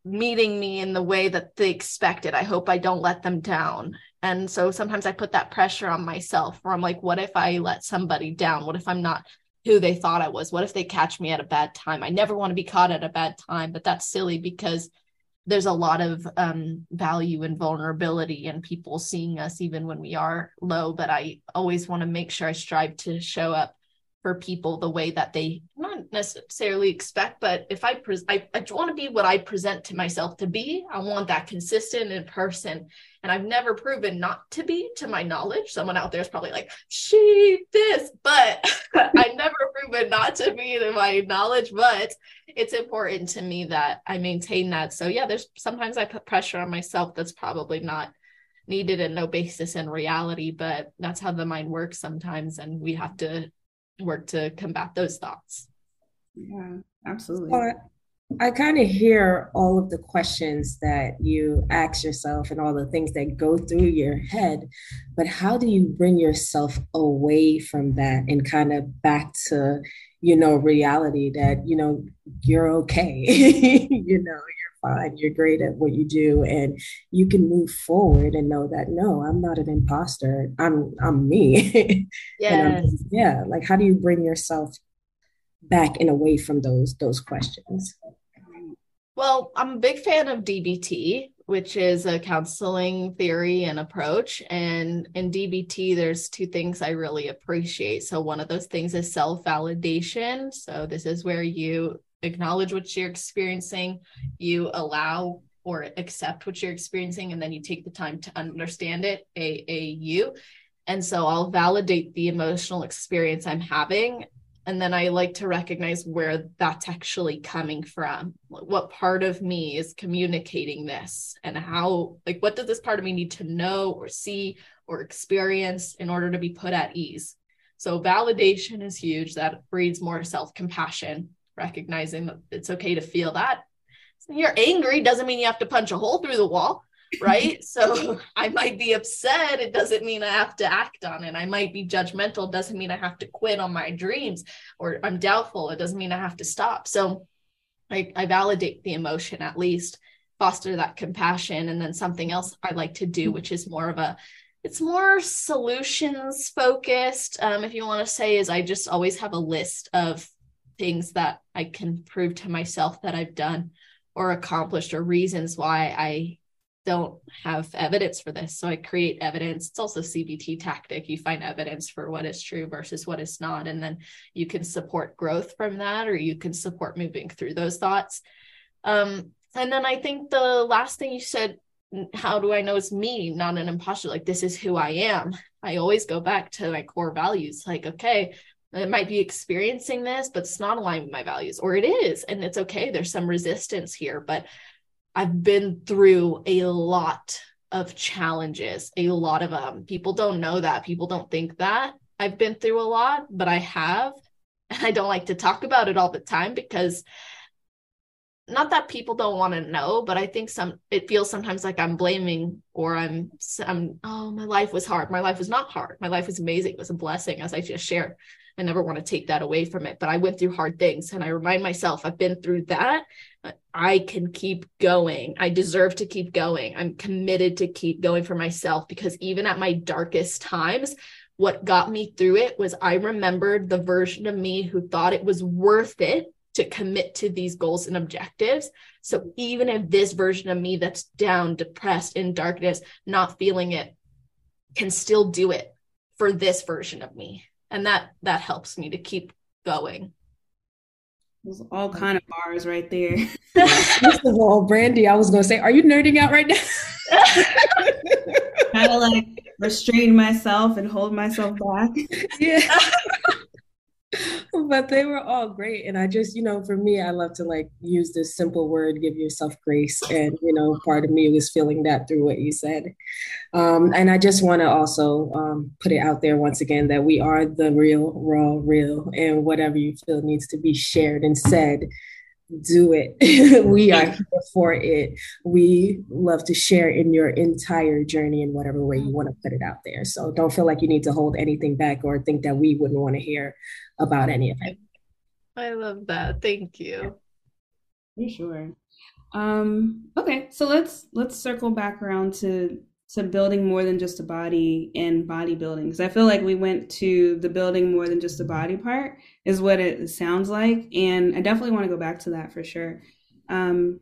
meeting me in the way that they expected. I hope I don't let them down. And so sometimes I put that pressure on myself where I'm like, what if I let somebody down? What if I'm not who they thought I was? What if they catch me at a bad time? I never want to be caught at a bad time, but that's silly because there's a lot of um, value and vulnerability in people seeing us even when we are low. But I always want to make sure I strive to show up for people the way that they not necessarily expect but if i pre- I, I want to be what i present to myself to be i want that consistent in person. And i've never proven not to be to my knowledge. Someone out there is probably like she this but i never proven not to be to my knowledge but it's important to me that i maintain that. So yeah there's sometimes i put pressure on myself that's probably not needed and no basis in reality but that's how the mind works sometimes and we have to work to combat those thoughts. Yeah, absolutely. So I, I kind of hear all of the questions that you ask yourself and all the things that go through your head, but how do you bring yourself away from that and kind of back to, you know, reality that, you know, you're okay, you know, fine, you're great at what you do, and you can move forward and know that no, I'm not an imposter. I'm I'm me. Yes. yeah. Like how do you bring yourself back and away from those those questions? Well, I'm a big fan of DBT, which is a counseling theory and approach. And in DBT, there's two things I really appreciate. So, one of those things is self validation. So, this is where you acknowledge what you're experiencing, you allow or accept what you're experiencing, and then you take the time to understand it, AAU. And so I'll validate the emotional experience I'm having. And then I like to recognize where that's actually coming from. What part of me is communicating this, and how, like, what does this part of me need to know or see or experience in order to be put at ease? So, validation is huge. That breeds more self compassion recognizing that it's okay to feel that. So you're angry doesn't mean you have to punch a hole through the wall, right? so I might be upset. It doesn't mean I have to act on it. I might be judgmental. Doesn't mean I have to quit on my dreams or I'm doubtful. It doesn't mean I have to stop. So I, I validate the emotion at least. foster that compassion. And then something else I like to do, which is more of a it's more solutions focused. Um, if you want to say, is I just always have a list of things that I can prove to myself that I've done or accomplished or reasons why I don't have evidence for this. So I create evidence. It's also CBT tactic. You find evidence for what is true versus what is not. And then you can support growth from that, or you can support moving through those thoughts. Um, and then I think the last thing you said how do I know it's me, not an imposter? Like, this is who I am. I always go back to my core values. Like, okay, I might be experiencing this, but it's not aligned with my values, or it is. And it's okay. There's some resistance here, but I've been through a lot of challenges, a lot of um people don't know that. People don't think that I've been through a lot, but I have. And I don't like to talk about it all the time because not that people don't want to know, but I think some it feels sometimes like I'm blaming or I'm I'm oh my life was hard. My life was not hard. My life was amazing. It was a blessing as I just shared. I never want to take that away from it, but I went through hard things and I remind myself I've been through that. I can keep going. I deserve to keep going. I'm committed to keep going for myself because even at my darkest times, what got me through it was I remembered the version of me who thought it was worth it to commit to these goals and objectives. So even if this version of me that's down, depressed, in darkness, not feeling it, can still do it for this version of me. And that that helps me to keep going. There's all kind of bars right there. First of all, Brandi, I was gonna say, are you nerding out right now? kind of like restrain myself and hold myself back. Yeah. but they were all great and i just you know for me i love to like use this simple word give yourself grace and you know part of me was feeling that through what you said um, and i just want to also um, put it out there once again that we are the real raw real and whatever you feel needs to be shared and said do it. we are here for it. We love to share in your entire journey in whatever way you want to put it out there. So don't feel like you need to hold anything back or think that we wouldn't want to hear about any of it. I love that. Thank you. For sure. Um, okay, so let's let's circle back around to to building more than just a body and bodybuilding because I feel like we went to the building more than just a body part is what it sounds like, and I definitely want to go back to that for sure. Um,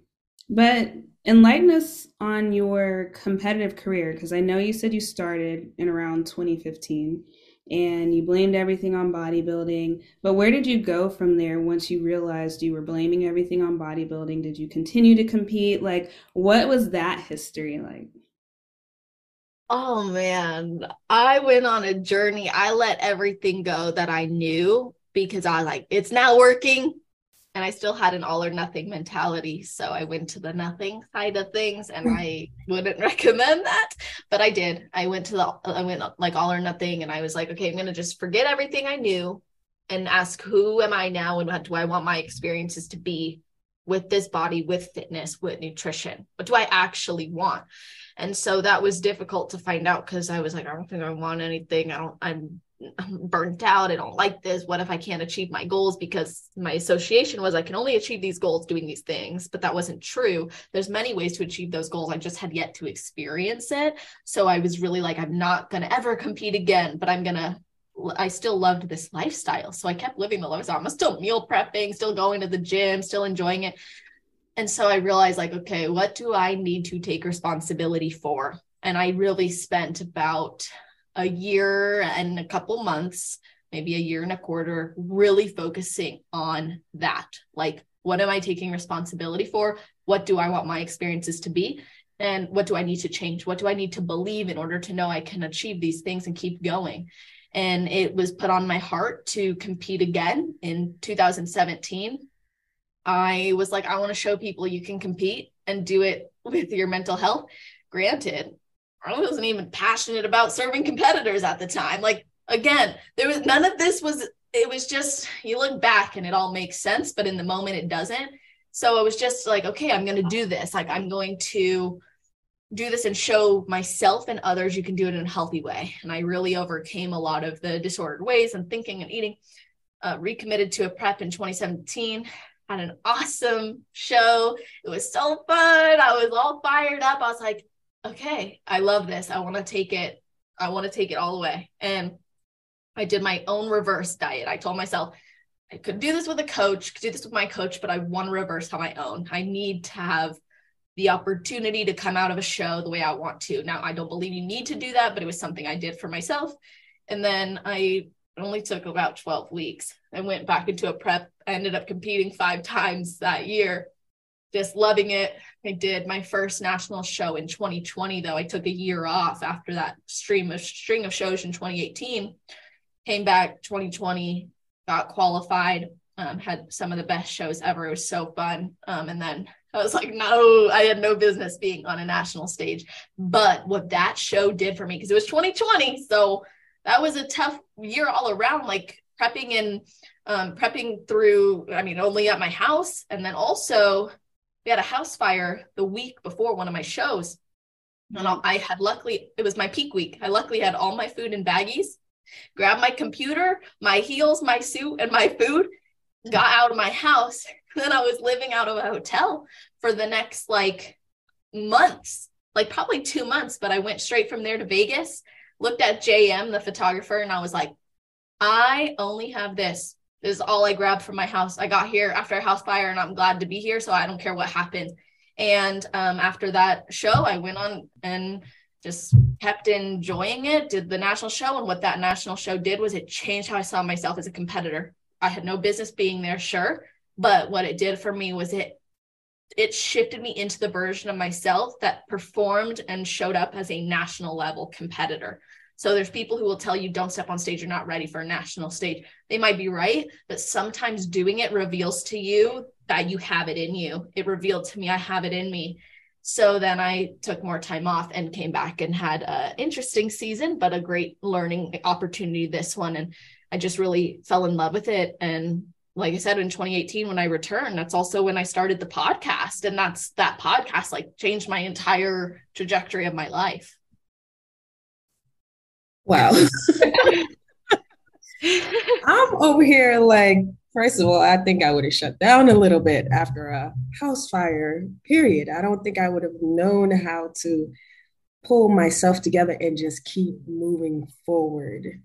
but enlighten us on your competitive career because I know you said you started in around 2015 and you blamed everything on bodybuilding. But where did you go from there once you realized you were blaming everything on bodybuilding? Did you continue to compete? Like, what was that history like? Oh man, I went on a journey. I let everything go that I knew because I like, it's not working. And I still had an all or nothing mentality. So I went to the nothing side of things and hmm. I wouldn't recommend that. But I did. I went to the, I went like all or nothing. And I was like, okay, I'm going to just forget everything I knew and ask who am I now and what do I want my experiences to be with this body, with fitness, with nutrition? What do I actually want? And so that was difficult to find out because I was like, I don't think I want anything. I don't, I'm burnt out. I don't like this. What if I can't achieve my goals? Because my association was I can only achieve these goals doing these things, but that wasn't true. There's many ways to achieve those goals. I just had yet to experience it. So I was really like, I'm not going to ever compete again, but I'm going to. I still loved this lifestyle. So I kept living the lifestyle. I'm still meal prepping, still going to the gym, still enjoying it. And so I realized, like, okay, what do I need to take responsibility for? And I really spent about a year and a couple months, maybe a year and a quarter, really focusing on that. Like, what am I taking responsibility for? What do I want my experiences to be? And what do I need to change? What do I need to believe in order to know I can achieve these things and keep going? And it was put on my heart to compete again in 2017. I was like, I want to show people you can compete and do it with your mental health. Granted, I wasn't even passionate about serving competitors at the time. Like again, there was none of this was it was just you look back and it all makes sense, but in the moment it doesn't. So it was just like, okay, I'm going to do this. Like I'm going to do this and show myself and others you can do it in a healthy way. And I really overcame a lot of the disordered ways and thinking and eating. Uh, recommitted to a prep in 2017 had an awesome show. It was so fun. I was all fired up. I was like, okay, I love this. I want to take it. I want to take it all the way. And I did my own reverse diet. I told myself I could do this with a coach, could do this with my coach, but I want to reverse on my own. I need to have the opportunity to come out of a show the way I want to. Now, I don't believe you need to do that, but it was something I did for myself. And then I only took about 12 weeks. I went back into a prep. I ended up competing five times that year, just loving it. I did my first national show in 2020, though. I took a year off after that stream of string of shows in 2018. Came back 2020, got qualified, um, had some of the best shows ever. It was so fun. Um, and then I was like, no, I had no business being on a national stage. But what that show did for me, because it was 2020, so that was a tough year all around, like prepping and um, prepping through, I mean, only at my house. And then also, we had a house fire the week before one of my shows. And I had luckily, it was my peak week. I luckily had all my food in baggies, grabbed my computer, my heels, my suit, and my food, got out of my house. Then I was living out of a hotel for the next like months, like probably two months. But I went straight from there to Vegas, looked at JM, the photographer, and I was like, I only have this. This is all I grabbed from my house. I got here after a house fire and I'm glad to be here. So I don't care what happens. And um, after that show, I went on and just kept enjoying it, did the national show. And what that national show did was it changed how I saw myself as a competitor. I had no business being there, sure. But what it did for me was it it shifted me into the version of myself that performed and showed up as a national level competitor. So there's people who will tell you don't step on stage, you're not ready for a national stage. They might be right, but sometimes doing it reveals to you that you have it in you. It revealed to me I have it in me. So then I took more time off and came back and had an interesting season, but a great learning opportunity this one. And I just really fell in love with it. And like I said, in 2018, when I returned, that's also when I started the podcast. And that's that podcast like changed my entire trajectory of my life. Wow. I'm over here like, first of all, I think I would have shut down a little bit after a house fire, period. I don't think I would have known how to pull myself together and just keep moving forward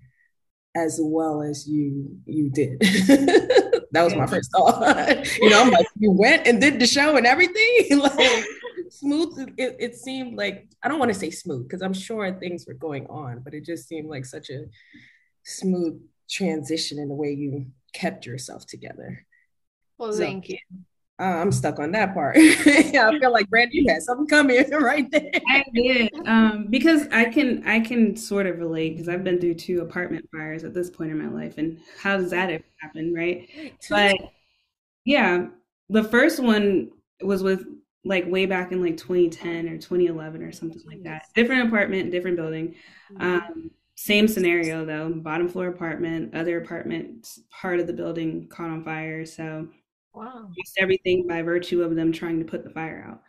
as well as you you did. that was my first thought. you know, I'm like, you went and did the show and everything. like smooth. It, it seemed like I don't want to say smooth because I'm sure things were going on, but it just seemed like such a smooth transition in the way you kept yourself together. Well, so, thank you. Uh, I'm stuck on that part. yeah, I feel like Brandi, you had something coming right there. I did, um, because I can I can sort of relate because I've been through two apartment fires at this point in my life, and how does that ever happen, right? But yeah, the first one was with like way back in like 2010 or 2011 or something like that. Different apartment, different building. Mm-hmm. Um, same scenario though, bottom floor apartment, other apartment part of the building caught on fire. So Wow. Everything by virtue of them trying to put the fire out.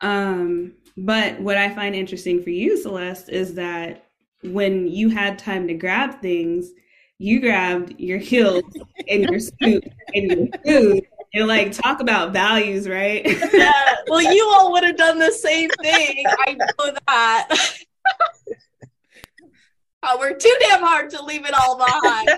Um, but what I find interesting for you, Celeste, is that when you had time to grab things, you grabbed your heels and your suit and your food. And like talk about values, right? yeah. Well, you all would have done the same thing. I know that. oh, we're too damn hard to leave it all behind.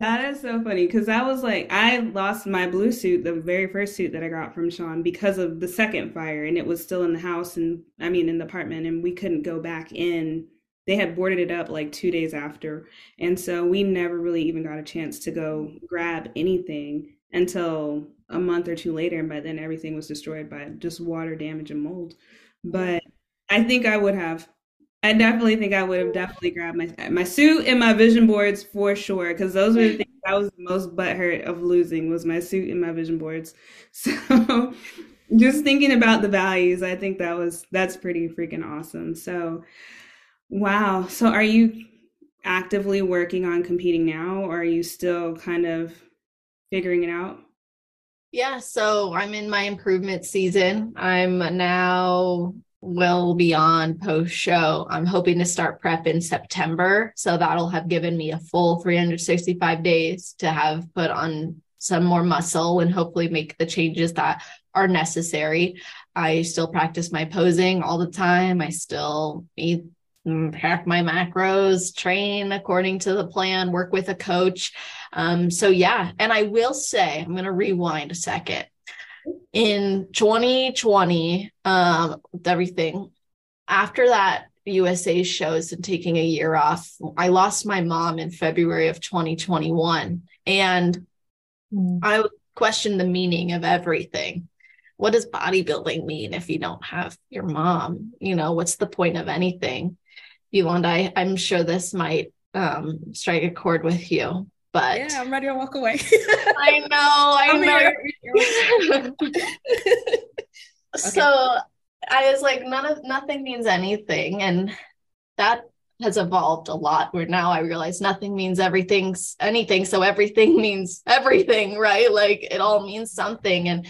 That is so funny because I was like, I lost my blue suit, the very first suit that I got from Shawn, because of the second fire, and it was still in the house, and I mean in the apartment, and we couldn't go back in. They had boarded it up like two days after, and so we never really even got a chance to go grab anything until a month or two later, and by then everything was destroyed by just water damage and mold. But I think I would have I definitely think I would have definitely grabbed my my suit and my vision boards for sure because those were the things I was the most butthurt of losing was my suit and my vision boards. So just thinking about the values, I think that was that's pretty freaking awesome. So wow. So are you actively working on competing now or are you still kind of figuring it out? Yeah, so I'm in my improvement season. I'm now well beyond post show. I'm hoping to start prep in September. So that'll have given me a full 365 days to have put on some more muscle and hopefully make the changes that are necessary. I still practice my posing all the time. I still eat pack my macros, train according to the plan, work with a coach. Um, so yeah, and I will say, I'm going to rewind a second. In 2020, um, with everything after that USA shows and taking a year off, I lost my mom in February of 2021, and mm. I questioned the meaning of everything what does bodybuilding mean if you don't have your mom? You know, what's the point of anything? You and I, I'm sure this might um, strike a chord with you. But yeah, I'm ready to walk away. I know, I know. so I was like, none of nothing means anything. And that has evolved a lot where now I realize nothing means everything's anything. So everything means everything, right? Like it all means something. And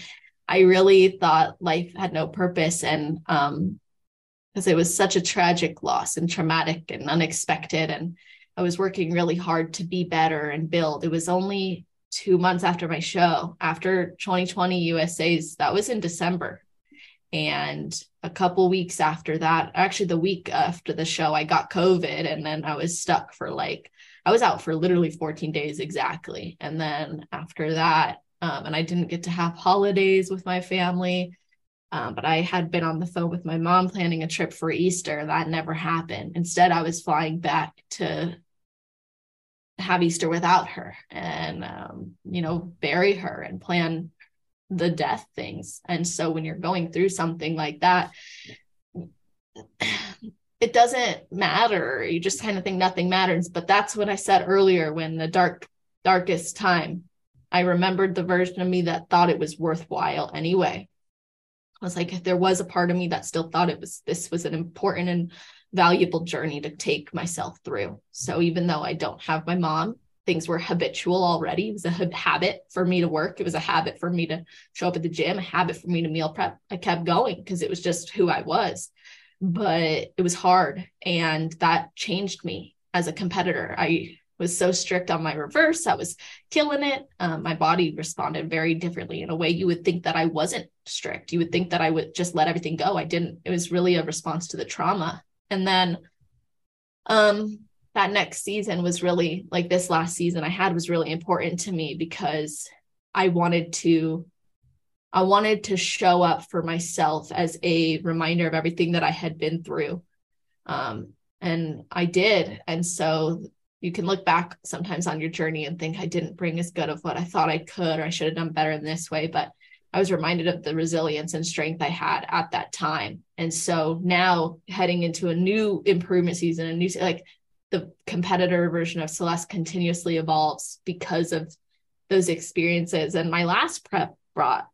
I really thought life had no purpose. And um, because it was such a tragic loss and traumatic and unexpected. And I was working really hard to be better and build. It was only two months after my show, after 2020 USA's, that was in December. And a couple weeks after that, actually the week after the show, I got COVID and then I was stuck for like, I was out for literally 14 days exactly. And then after that, um, and I didn't get to have holidays with my family. Um, but I had been on the phone with my mom planning a trip for Easter. That never happened. Instead, I was flying back to have Easter without her and, um, you know, bury her and plan the death things. And so when you're going through something like that, it doesn't matter. You just kind of think nothing matters. But that's what I said earlier when the dark, darkest time, I remembered the version of me that thought it was worthwhile anyway I was like, there was a part of me that still thought it was this was an important and valuable journey to take myself through. So even though I don't have my mom, things were habitual already. It was a habit for me to work. It was a habit for me to show up at the gym, a habit for me to meal prep. I kept going because it was just who I was. But it was hard and that changed me as a competitor. I was so strict on my reverse. I was killing it. Um, my body responded very differently in a way you would think that I wasn't strict. You would think that I would just let everything go. I didn't. It was really a response to the trauma. And then um, that next season was really like this last season I had was really important to me because I wanted to I wanted to show up for myself as a reminder of everything that I had been through. Um, and I did. And so you can look back sometimes on your journey and think I didn't bring as good of what I thought I could, or I should have done better in this way. But I was reminded of the resilience and strength I had at that time. And so now heading into a new improvement season, a new like the competitor version of Celeste continuously evolves because of those experiences. And my last prep brought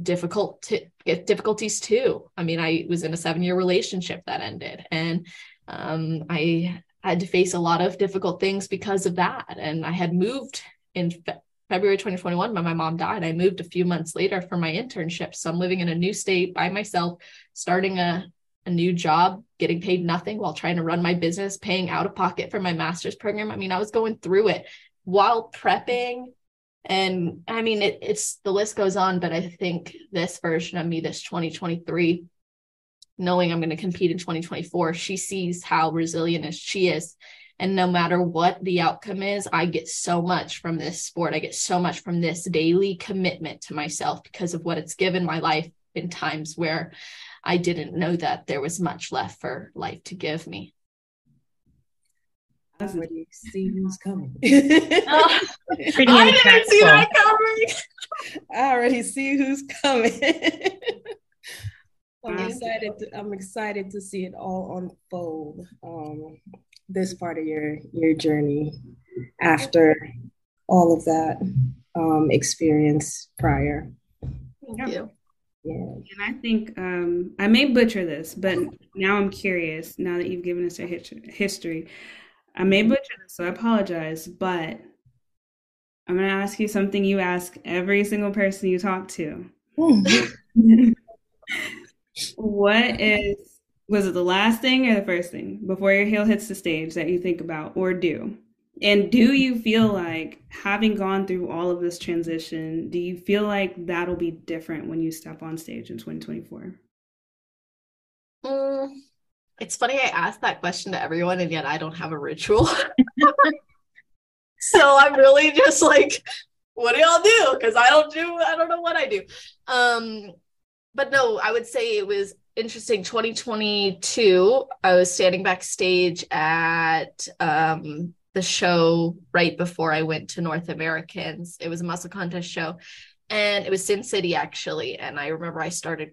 difficult difficulties too. I mean, I was in a seven year relationship that ended and um, I had to face a lot of difficult things because of that. And I had moved in fe- February 2021 when my mom died. I moved a few months later for my internship. So I'm living in a new state by myself, starting a, a new job, getting paid nothing while trying to run my business, paying out of pocket for my master's program. I mean, I was going through it while prepping. And I mean, it, it's the list goes on, but I think this version of me, this 2023, knowing I'm going to compete in 2024, she sees how resilient as she is. And no matter what the outcome is, I get so much from this sport. I get so much from this daily commitment to myself because of what it's given my life in times where I didn't know that there was much left for life to give me. I already see who's coming. uh, I didn't see that coming. I already see who's coming. I'm excited. To, I'm excited to see it all unfold. Um, this part of your your journey after all of that um, experience prior. Thank you. Yeah. And I think um, I may butcher this, but now I'm curious. Now that you've given us a history, I may butcher this, so I apologize. But I'm going to ask you something you ask every single person you talk to. what is was it the last thing or the first thing before your heel hits the stage that you think about or do? And do you feel like having gone through all of this transition, do you feel like that'll be different when you step on stage in 2024? Mm, it's funny I asked that question to everyone and yet I don't have a ritual. so I'm really just like, what do y'all do? Because I don't do, I don't know what I do. Um, but no, I would say it was interesting. 2022 i was standing backstage at um, the show right before i went to north americans. It was a muscle contest show and it was sin city actually and i remember i started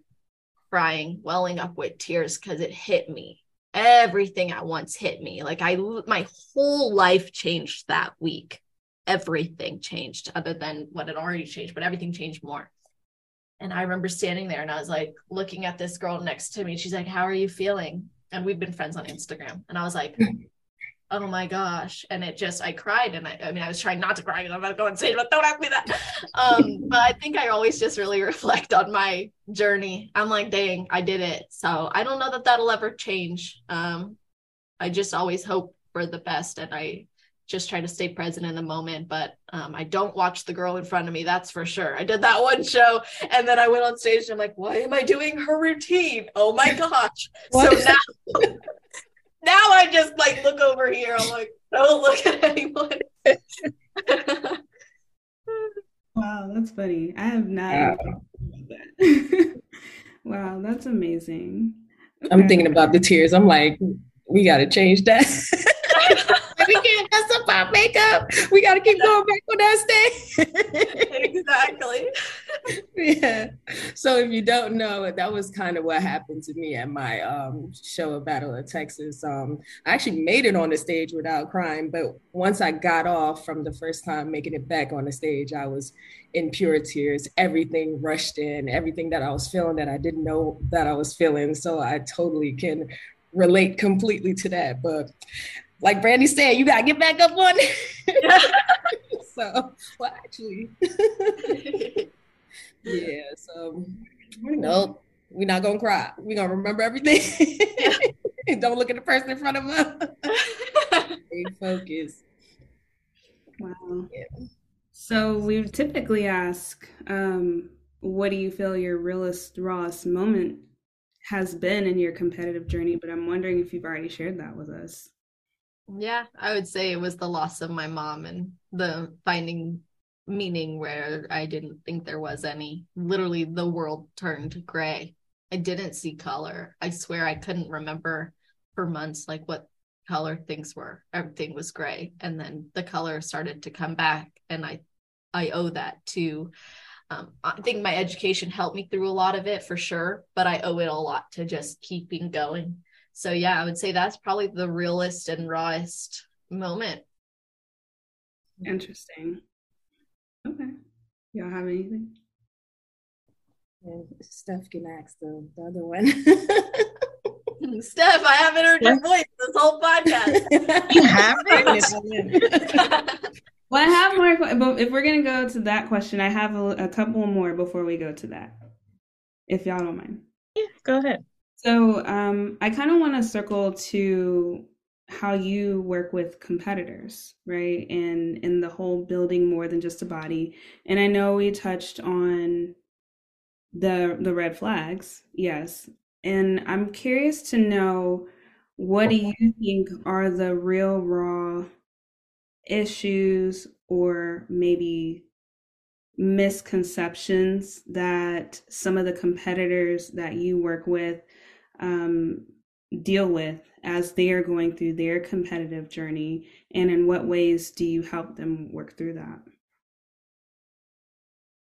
crying welling up with tears because it hit me. Everything at once hit me. Like i my whole life changed that week. Everything changed other than what had already changed but everything changed more and I remember standing there and I was like looking at this girl next to me. She's like, How are you feeling? And we've been friends on Instagram. And I was like, Oh my gosh. And it just, I cried. And I, I mean, I was trying not to cry because I'm about to go stage, but don't ask me that. Um, but I think I always just really reflect on my journey. I'm like, dang, I did it. So I don't know that that'll ever change. Um, I just always hope for the best. And I, just try to stay present in the moment. But um, I don't watch the girl in front of me, that's for sure. I did that one show and then I went on stage and I'm like, why am I doing her routine? Oh my gosh. so now, now I just like look over here. I'm like, don't look at anyone. wow, that's funny. I have not wow. that. wow, that's amazing. Okay. I'm thinking about the tears. I'm like, we got to change that we can't mess up our makeup. We got to keep going back on that stage. exactly. yeah. So if you don't know, that was kind of what happened to me at my um, show at Battle of Texas. Um, I actually made it on the stage without crying, but once I got off from the first time making it back on the stage, I was in pure tears. Everything rushed in, everything that I was feeling that I didn't know that I was feeling. So I totally can relate completely to that. But like Brandi said, you gotta get back up on it. so, well, actually, yeah. So, nope, we're not gonna cry. We're gonna remember everything. Don't look at the person in front of us. Stay focused. Wow. Yeah. So we typically ask, um, what do you feel your realest, rawest moment has been in your competitive journey? But I'm wondering if you've already shared that with us. Yeah, I would say it was the loss of my mom and the finding meaning where I didn't think there was any. Literally, the world turned gray. I didn't see color. I swear I couldn't remember for months like what color things were. Everything was gray. And then the color started to come back. And I I owe that to um, I think my education helped me through a lot of it for sure, but I owe it a lot to just keeping going so yeah i would say that's probably the realest and rawest moment interesting okay y'all have anything yeah, Steph can ask the, the other one. Steph, I haven't heard your voice this whole podcast. you haven't? well, I have more, but if we're going to go to that question, I have a, a couple more before we go to that, if y'all don't mind. Yeah, go ahead. So um, I kind of want to circle to how you work with competitors, right? And in the whole building more than just a body. And I know we touched on the the red flags, yes. And I'm curious to know what do you think are the real raw issues or maybe misconceptions that some of the competitors that you work with um, deal with as they are going through their competitive journey? And in what ways do you help them work through that?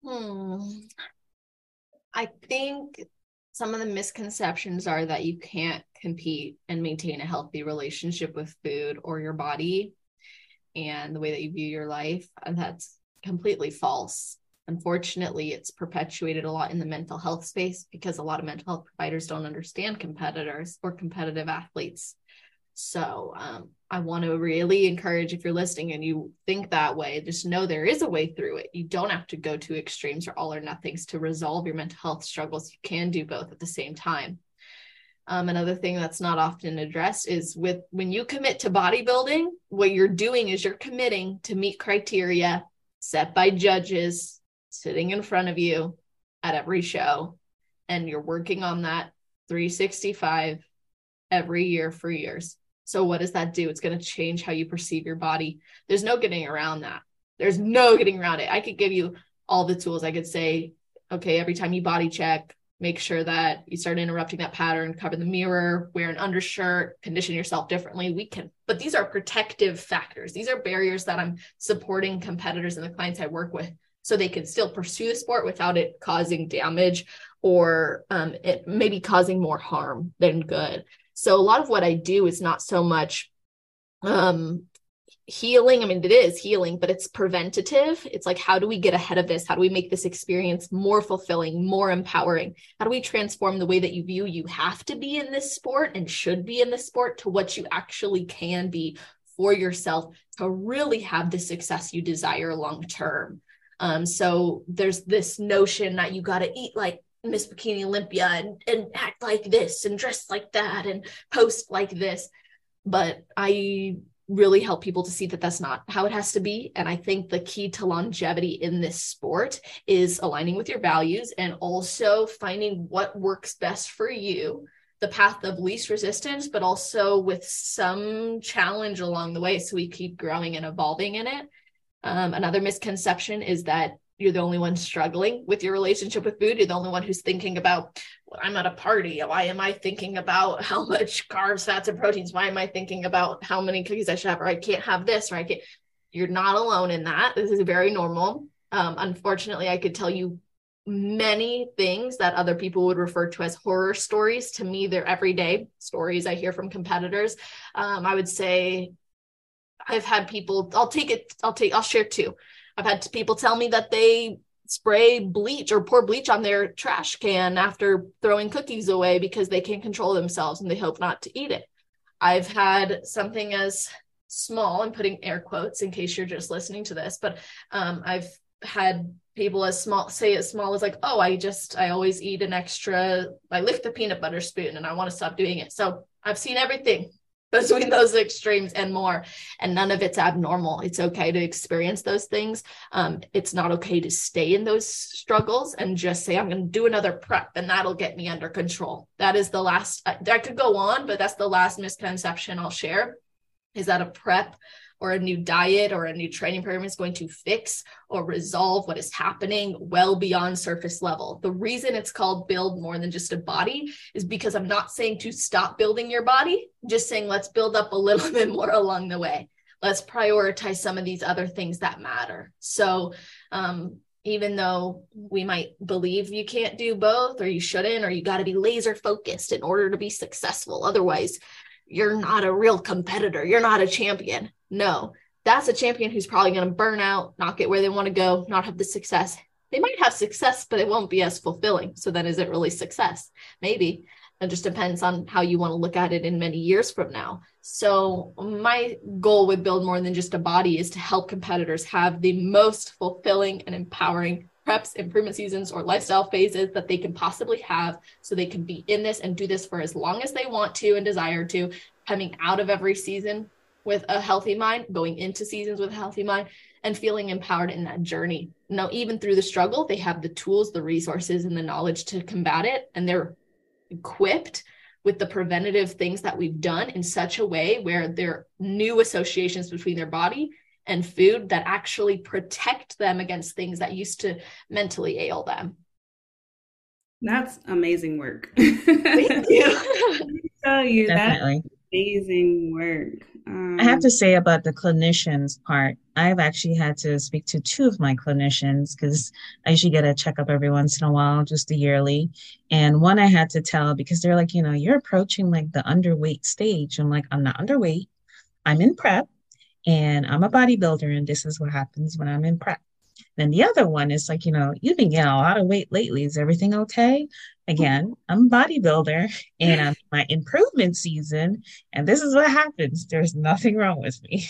Hmm. I think some of the misconceptions are that you can't compete and maintain a healthy relationship with food or your body and the way that you view your life. And that's completely false unfortunately it's perpetuated a lot in the mental health space because a lot of mental health providers don't understand competitors or competitive athletes So um, I want to really encourage if you're listening and you think that way, just know there is a way through it. You don't have to go to extremes or all or nothings to resolve your mental health struggles. You can do both at the same time. Um, another thing that's not often addressed is with when you commit to bodybuilding, what you're doing is you're committing to meet criteria set by judges sitting in front of you at every show. And you're working on that 365 every year for years. So, what does that do? It's going to change how you perceive your body. There's no getting around that. There's no getting around it. I could give you all the tools. I could say, okay, every time you body check, make sure that you start interrupting that pattern, cover the mirror, wear an undershirt, condition yourself differently. We can, but these are protective factors. These are barriers that I'm supporting competitors and the clients I work with so they can still pursue the sport without it causing damage or um, it maybe causing more harm than good. So a lot of what I do is not so much um healing. I mean, it is healing, but it's preventative. It's like, how do we get ahead of this? How do we make this experience more fulfilling, more empowering? How do we transform the way that you view you have to be in this sport and should be in this sport to what you actually can be for yourself to really have the success you desire long term? Um, so there's this notion that you got to eat like Miss Bikini Olympia and, and act like this and dress like that and post like this. But I really help people to see that that's not how it has to be. And I think the key to longevity in this sport is aligning with your values and also finding what works best for you, the path of least resistance, but also with some challenge along the way. So we keep growing and evolving in it. Um, another misconception is that you're the only one struggling with your relationship with food. You're the only one who's thinking about, well, I'm at a party. Why am I thinking about how much carbs, fats, and proteins? Why am I thinking about how many cookies I should have? Or I can't have this, or I can't. You're not alone in that. This is very normal. Um, unfortunately, I could tell you many things that other people would refer to as horror stories. To me, they're everyday stories I hear from competitors. Um, I would say I've had people, I'll take it, I'll take, I'll share two. I've had people tell me that they spray bleach or pour bleach on their trash can after throwing cookies away because they can't control themselves and they hope not to eat it. I've had something as small, I'm putting air quotes in case you're just listening to this, but um, I've had people as small say as small as like oh i just i always eat an extra i lift the peanut butter spoon and i want to stop doing it so i've seen everything between those extremes and more. And none of it's abnormal. It's okay to experience those things. Um, it's not okay to stay in those struggles and just say i'm going to do another prep and that'll get me under control. That is the last i could go on but that's the last misconception i'll share is that a prep or a new diet or a new training program is going to fix or resolve what is happening well beyond surface level. The reason it's called build more than just a body is because I'm not saying to stop building your body, I'm just saying let's build up a little bit more along the way. Let's prioritize some of these other things that matter. So, um, even though we might believe you can't do both or you shouldn't or you got to be laser focused in order to be successful otherwise you're not a real competitor you're not a champion no, that's a champion who's probably going to burn out, not get where they want to go, not have the success. They might have success, but it won't be as fulfilling. So then is it really success? Maybe. It just depends on how you want to look at it in many years from now. So my goal with Build More Than Just a Body is to help competitors have the most fulfilling and empowering preps, improvement seasons, or lifestyle phases that they can possibly have so they can be in this and do this for as long as they want to and desire to, coming out of every season with a healthy mind, going into seasons with a healthy mind, and feeling empowered in that journey. Now, even through the struggle, they have the tools, the resources, and the knowledge to combat it, and they're equipped with the preventative things that we've done in such a way where there are new associations between their body and food that actually protect them against things that used to mentally ail them. That's amazing work. Thank you. tell you Definitely. that's amazing work. Um, I have to say about the clinicians part, I've actually had to speak to two of my clinicians because I usually get a checkup every once in a while, just a yearly. And one I had to tell because they're like, you know, you're approaching like the underweight stage. I'm like, I'm not underweight. I'm in prep and I'm a bodybuilder, and this is what happens when I'm in prep. And then the other one is like, you know, you've been getting a lot of weight lately. Is everything okay? Again, I'm a bodybuilder and I'm my improvement season. And this is what happens. There's nothing wrong with me.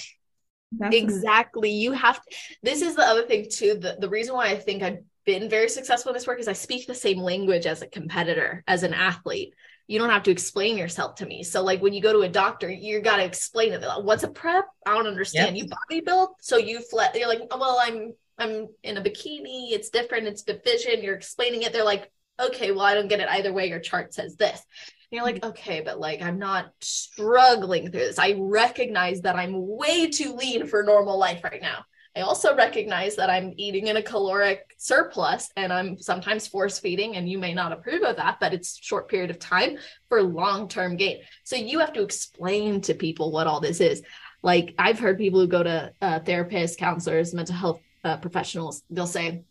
That's exactly. You have to, this is the other thing too. The, the reason why I think I've been very successful in this work is I speak the same language as a competitor, as an athlete. You don't have to explain yourself to me. So, like when you go to a doctor, you got to explain it. Like, What's a prep? I don't understand. Yep. You bodybuild, so you flat. You're like, well, I'm I'm in a bikini. It's different. It's division. You're explaining it. They're like, okay, well, I don't get it either way. Your chart says this. And you're like, okay, but like I'm not struggling through this. I recognize that I'm way too lean for normal life right now. I also recognize that I'm eating in a caloric surplus and I'm sometimes force feeding, and you may not approve of that, but it's short period of time for long term gain. So you have to explain to people what all this is. Like I've heard people who go to uh, therapists, counselors, mental health uh, professionals, they'll say,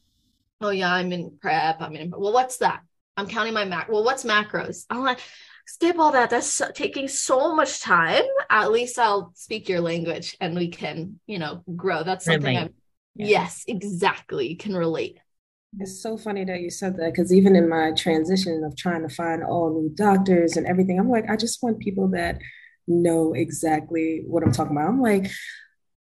"Oh yeah, I'm in prep. I'm in. Well, what's that? I'm counting my mac. Well, what's macros? I'm like, skip all that. That's taking so much time. At least I'll speak your language, and we can, you know, grow. That's something. I'm, yeah. Yes, exactly. Can relate. It's so funny that you said that because even in my transition of trying to find all new doctors and everything, I'm like, I just want people that know exactly what I'm talking about. I'm like,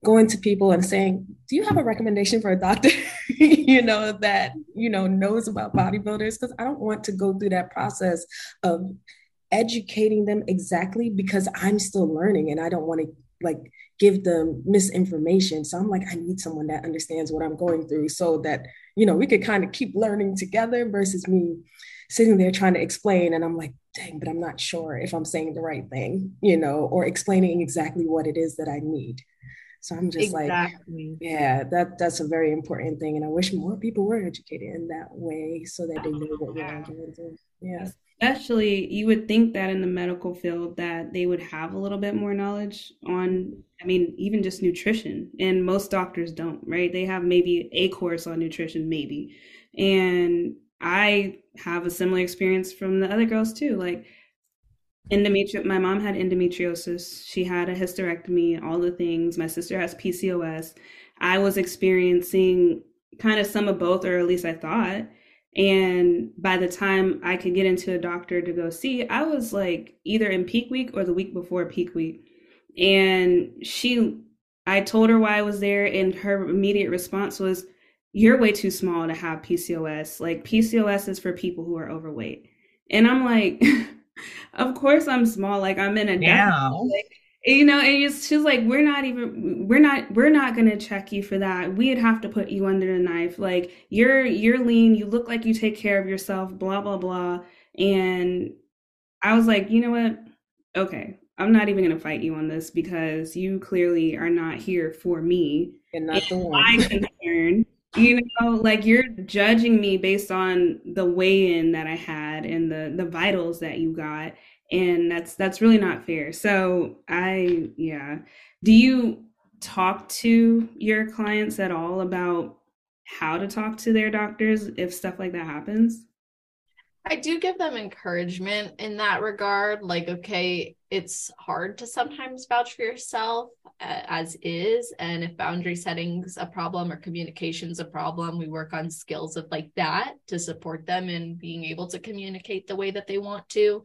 going to people and saying, "Do you have a recommendation for a doctor, you know, that you know knows about bodybuilders?" Because I don't want to go through that process of educating them exactly because I'm still learning and I don't want to like give them misinformation. So I'm like, I need someone that understands what I'm going through so that, you know, we could kind of keep learning together versus me sitting there trying to explain and I'm like, dang, but I'm not sure if I'm saying the right thing, you know, or explaining exactly what it is that I need. So I'm just exactly. like, yeah, that that's a very important thing, and I wish more people were educated in that way so that they know what we're going through. Yeah. Especially, you would think that in the medical field that they would have a little bit more knowledge on. I mean, even just nutrition, and most doctors don't, right? They have maybe a course on nutrition, maybe, and I have a similar experience from the other girls too. Like endometri my mom had endometriosis. She had a hysterectomy all the things. My sister has pcos i was experiencing kind of some of both or at least i thought. And by the time i could get into a doctor to go see i was like either in peak week or the week before peak week. And she i told her why i was there and her immediate response was you're way too small to have pcos like pcos is for people who are overweight. And i'm like of course I'm small. Like I'm in a yeah. Like, you know, and it's just like we're not even we're not we're not gonna check you for that. We'd have to put you under the knife. Like you're you're lean, you look like you take care of yourself, blah blah blah. And I was like, you know what? Okay, I'm not even gonna fight you on this because you clearly are not here for me. And not the one. My concern you know like you're judging me based on the weigh-in that i had and the the vitals that you got and that's that's really not fair so i yeah do you talk to your clients at all about how to talk to their doctors if stuff like that happens I do give them encouragement in that regard. Like, okay, it's hard to sometimes vouch for yourself uh, as is. And if boundary setting's a problem or communication's a problem, we work on skills of like that to support them in being able to communicate the way that they want to.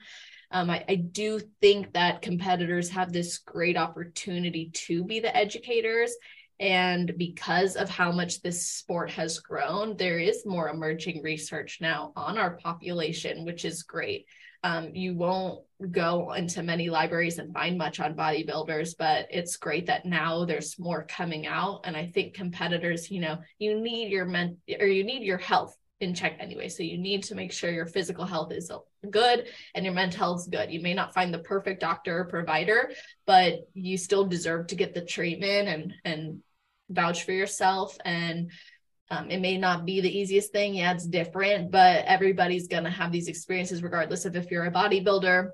Um, I, I do think that competitors have this great opportunity to be the educators and because of how much this sport has grown, there is more emerging research now on our population, which is great. Um, you won't go into many libraries and find much on bodybuilders, but it's great that now there's more coming out. And I think competitors, you know, you need your men or you need your health in check anyway. So you need to make sure your physical health is good and your mental health is good. You may not find the perfect doctor or provider, but you still deserve to get the treatment and and vouch for yourself and um, it may not be the easiest thing. Yeah it's different but everybody's going to have these experiences regardless of if you're a bodybuilder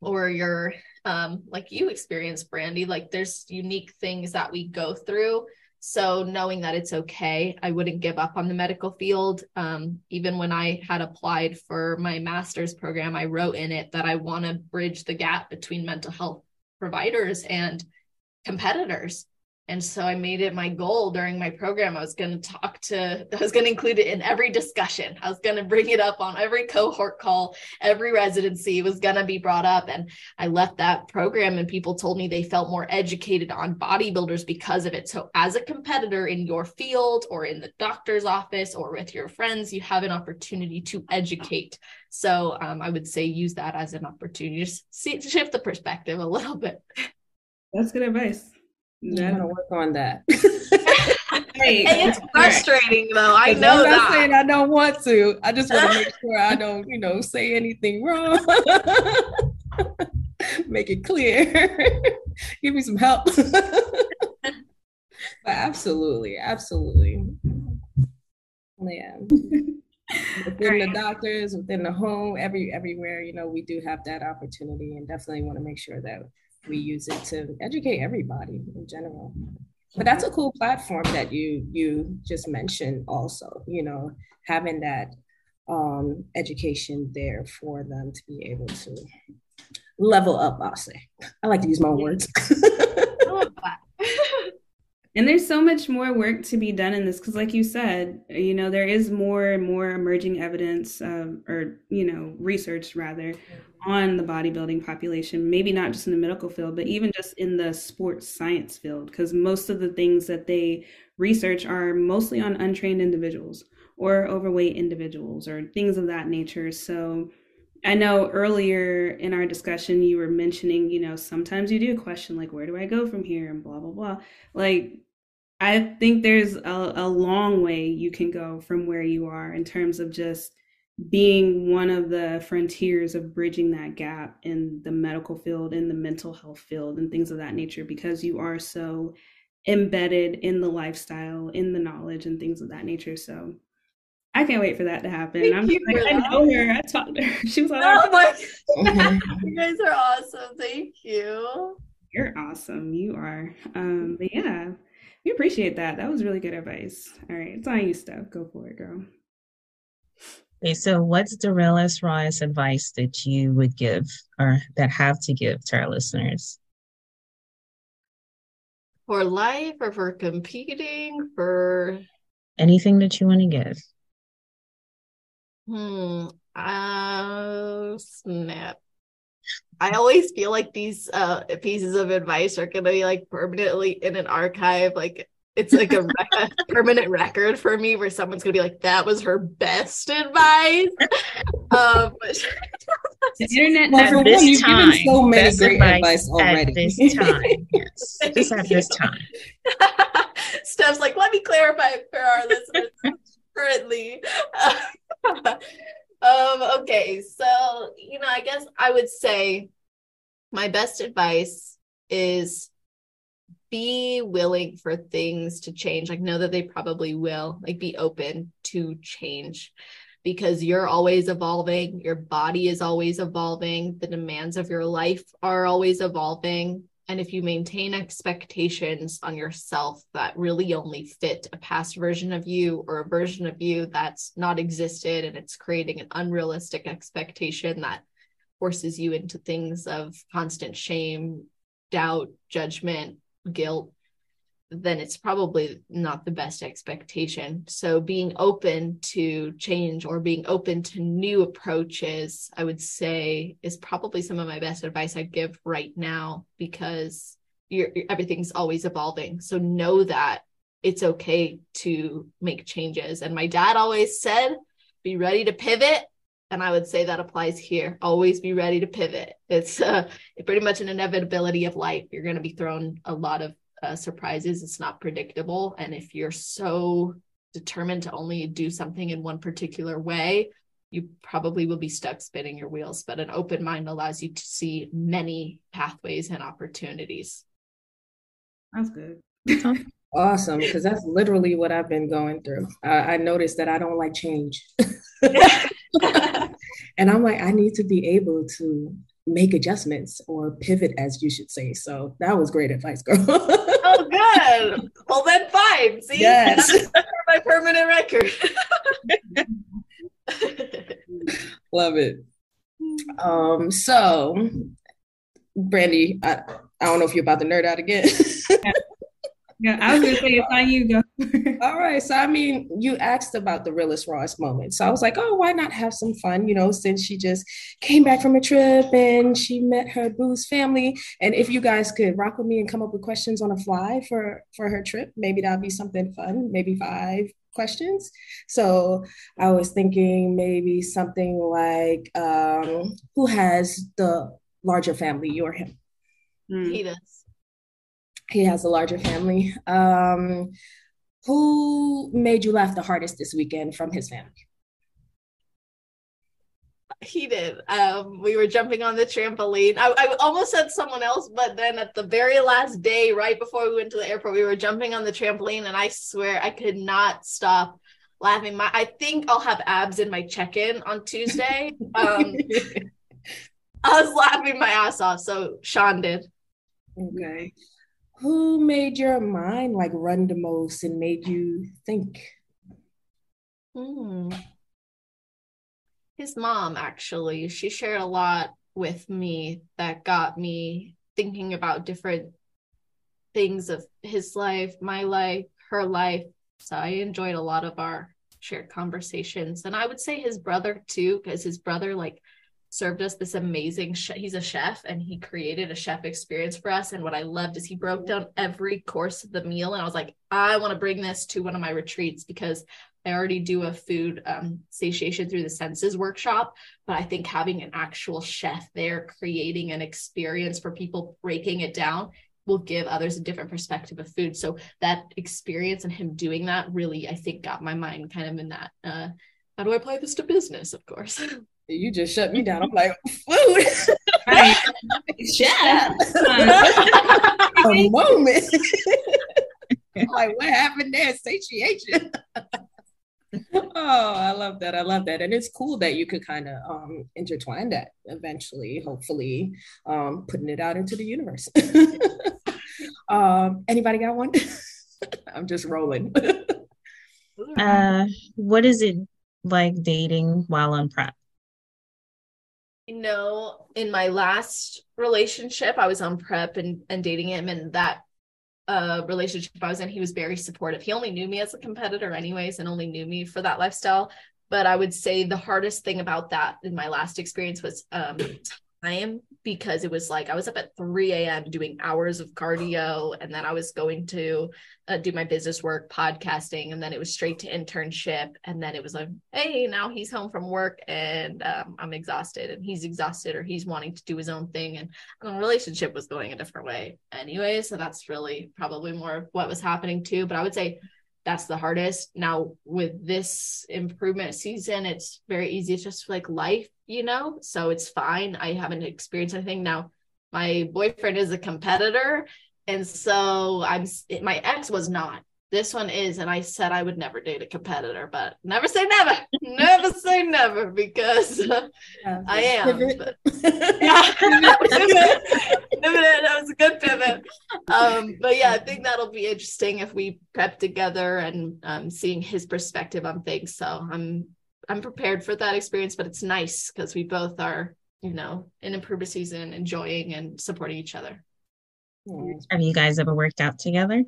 or you're um, like you experience, Brandi like there's unique things that we go through. So knowing that it's okay i wouldn't give up on the medical field. Um, even when i had applied for my master's program i wrote in it that i want to bridge the gap between mental health providers and competitors And so I made it my goal during my program. I was going to talk to, I was going to include it in every discussion. I was going to bring it up on every cohort call, every residency was going to be brought up. And I left that program and people told me they felt more educated on bodybuilders because of it. So as a competitor in your field or in the doctor's office or with your friends, you have an opportunity to educate. So um, I would say use that as an opportunity, see, shift the perspective a little bit. That's good advice. I'm mm-hmm. gonna work on that. hey, it's frustrating though. I know I'm that. saying I don't want to. I just want to make sure I don't, you know, say anything wrong. make it clear. Give me some help. but absolutely, absolutely. Yeah. within the doctors, within the home, every everywhere, you know, we do have that opportunity and definitely want to make sure that we use it to educate everybody in general. But that's a cool platform that you you just mentioned also, you know, having that um, education there for them to be able to level up, I'll say. I like to use my words. and there's so much more work to be done in this because like you said you know there is more and more emerging evidence or you know research rather on the bodybuilding population, maybe not just in the medical field, but even just in the sports science field, because most of the things that they research are mostly on untrained individuals or overweight individuals or things of that nature. So I know earlier in our discussion, you were mentioning, you know, sometimes you do a question, like, where do I go from here and blah, blah, blah. Like, I think there's a, a long way you can go from where you are in terms of just being one of the frontiers of bridging that gap in the medical field, in the mental health field, and things of that nature, because you are so embedded in the lifestyle, in the knowledge, and things of that nature. So I can't wait for that to happen. Thank I'm you like, I know her. I talked to her. She was like, oh my you guys are awesome. Thank you. You're awesome. You are. Um, but yeah, we appreciate that. That was really good advice. All right, it's on you, Steph. Go for it, girl. Okay, so what's the realest, rawest advice that you would give or that have to give to our listeners? For life or for competing, for anything that you want to give. Hmm. Uh, snap. I always feel like these uh pieces of advice are gonna be like permanently in an archive, like it's like a, a permanent record for me where someone's gonna be like, that was her best advice. Um, the internet well, for this one, you've time, given so many best great advice advice already. At this time, yes, just at this time. Steph's like, let me clarify for our listeners currently. Um, okay, so you know, I guess I would say my best advice is be willing for things to change. Like know that they probably will. Like be open to change because you're always evolving. Your body is always evolving. The demands of your life are always evolving and if you maintain expectations on yourself that really only fit a past version of you or a version of you that's not existed and it's creating an unrealistic expectation that forces you into things of constant shame doubt judgment guilt, then it's probably not the best expectation. So being open to change or being open to new approaches, I would say is probably some of my best advice I'd give right now because you're, everything's always evolving. So know that it's okay to make changes. And my dad always said, be ready to pivot. And I would say that applies here. Always be ready to pivot. It's uh, pretty much an inevitability of life. You're going to be thrown a lot of uh, surprises. It's not predictable. And if you're so determined to only do something in one particular way, you probably will be stuck spinning your wheels. But an open mind allows you to see many pathways and opportunities. That's good. awesome, because that's literally what I've been going through. I noticed that I don't like change. and I'm like, I need to be able to make adjustments or pivot, as you should say. So that was great advice, girl. oh, good. Well, then fine. See, yes, my permanent record. Love it. Um, so Brandi, I, I don't know if you're about to nerd out again. Yeah, I was gonna say it's on you. Go. All right. So I mean, you asked about the realest rawest moment. So I was like, oh, why not have some fun? You know, since she just came back from a trip and she met her boo's family. And if you guys could rock with me and come up with questions on a fly for for her trip, maybe that'd be something fun. Maybe five questions. So I was thinking maybe something like, um, who has the larger family, you or him? Mm. He does. He has a larger family. Um, who made you laugh the hardest this weekend from his family? He did. Um, we were jumping on the trampoline. I, I almost said someone else, but then at the very last day, right before we went to the airport, we were jumping on the trampoline, and I swear I could not stop laughing. My, I think I'll have abs in my check-in on Tuesday. Um, I was laughing my ass off. So Sean did. Okay who made your mind like run the most and made you think? Hmm. His mom, actually, she shared a lot with me that got me thinking about different things of his life, my life, her life. So I enjoyed a lot of our shared conversations. And I would say his brother too, because his brother, like, served us this amazing he's a chef and he created a chef experience for us. And what i loved is he broke down every course of the meal. And i was like i want to bring this to one of my retreats because i already do a food um, satiation through the senses workshop. But i think having an actual chef there creating an experience for people breaking it down will give others a different perspective of food. So that experience and him doing that really i think got my mind kind of in that uh, how do i apply this to business of course You just shut me down. I'm like, food. Chef. a moment. like, what happened there? Satiation. oh, I love that. I love that. And it's cool that you could kind of um, intertwine that eventually, hopefully, um, putting it out into the universe. um, anybody got one? I'm just rolling. uh, what is it like dating while on prep? You know, in my last relationship, I was on prep and, and dating him, and that uh, relationship I was in, he was very supportive. He only knew me as a competitor, anyways, and only knew me for that lifestyle. But I would say the hardest thing about that in my last experience was um, time because it was like I was up at 3 a.m. doing hours of cardio, and then I was going to uh, do my business work, podcasting, and then it was straight to internship. And then it was like, hey, now he's home from work and um, I'm exhausted, and he's exhausted, or he's wanting to do his own thing. And, and the relationship was going a different way anyway. So that's really probably more of what was happening too. But I would say that's the hardest. Now with this improvement season, it's very easy. It's just like life, you know? So it's fine. I haven't experienced anything. Now my boyfriend is a competitor. And so I'm my ex was not this one is and i said i would never date a competitor but never say never never say never because uh, i am but, yeah that was a good pivot. Um, but yeah i think that'll be interesting if we prep together and um, seeing his perspective on things. So i'm i'm prepared for that experience but it's nice because we both are you know in improvement season enjoying and supporting each other. Have you guys ever worked out together?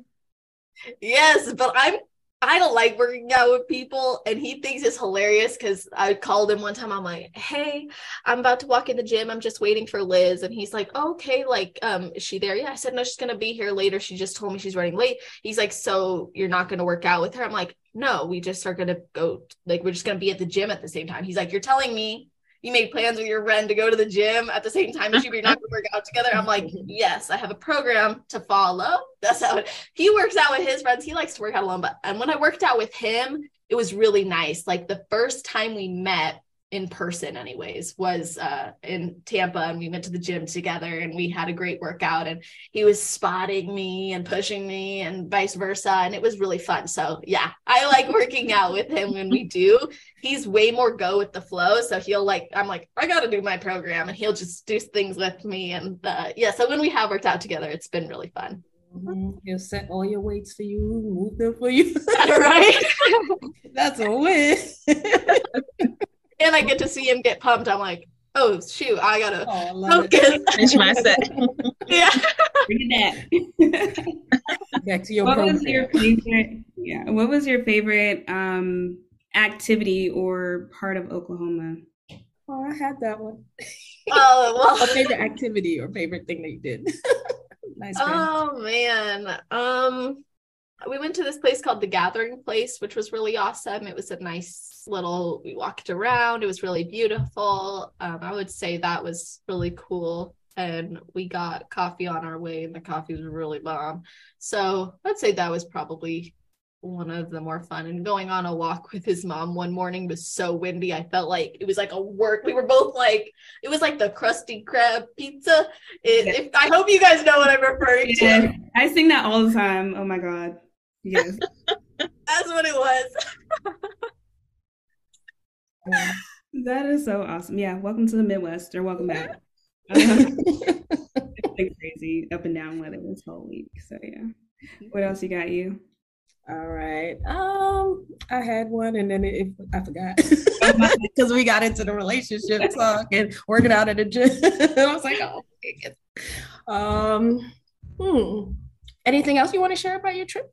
Yes, but I'm I don't like working out with people, and he thinks it's hilarious because I called him one time. I'm like, "Hey, I'm about to walk in the gym. I'm just waiting for Liz," and he's like, "Okay, like, um, is she there?" Yeah, I said, "No, she's gonna be here later. She just told me she's running late." He's like, "So you're not gonna work out with her?" I'm like, "No, we just are gonna go. Like, we're just gonna be at the gym at the same time." He's like, "You're telling me you made plans with your friend to go to the gym at the same time as you, but you're not going to work out together. I'm like, yes, I have a program to follow. That's how it, he works out with his friends. He likes to work out alone. But and when I worked out with him, it was really nice. Like the first time we met, in person anyways was uh in Tampa and we went to the gym together and we had a great workout and he was spotting me and pushing me and vice versa and it was really fun so yeah I like working out with him when we do he's way more go with the flow so he'll like I'm like I got to do my program and he'll just do things with me and uh yeah so when we have worked out together it's been really fun Mm-hmm. He'll set all your weights for you, move them for you. right? That's a win and I get to see him get pumped. I'm like, oh shoot, I gotta oh, focus. Finish my set. yeah. Bring it back. back to your what program. was your favorite? Yeah, what was your favorite um, activity or part of Oklahoma? Oh, I had that one. Oh well. A favorite activity or favorite thing that you did. nice. Grant. Oh man. Um we went to this place called the Gathering Place, which was really awesome. It was a nice little we walked around. It was really beautiful. Um, I would say that was really cool. And we got coffee on our way, and the coffee was really bomb. So I'd say that was probably one of the more fun. And going on a walk with his mom one morning was so windy. I felt like it was like a work. We were both like, it was like the Krusty Krab pizza. It, Yeah. if, I hope you guys know what I'm referring to. I sing that all the time. Oh my god. Yes. That's what it was. That is so awesome. Yeah, welcome to the Midwest or welcome back. Uh, it's crazy up and down weather this whole week. So yeah. What else you got you? All right. Um, I had one, and then it, I forgot because we got into the relationship talk and working out at the gym. I was like, oh, okay. um, hmm. Anything else you want to share about your trip?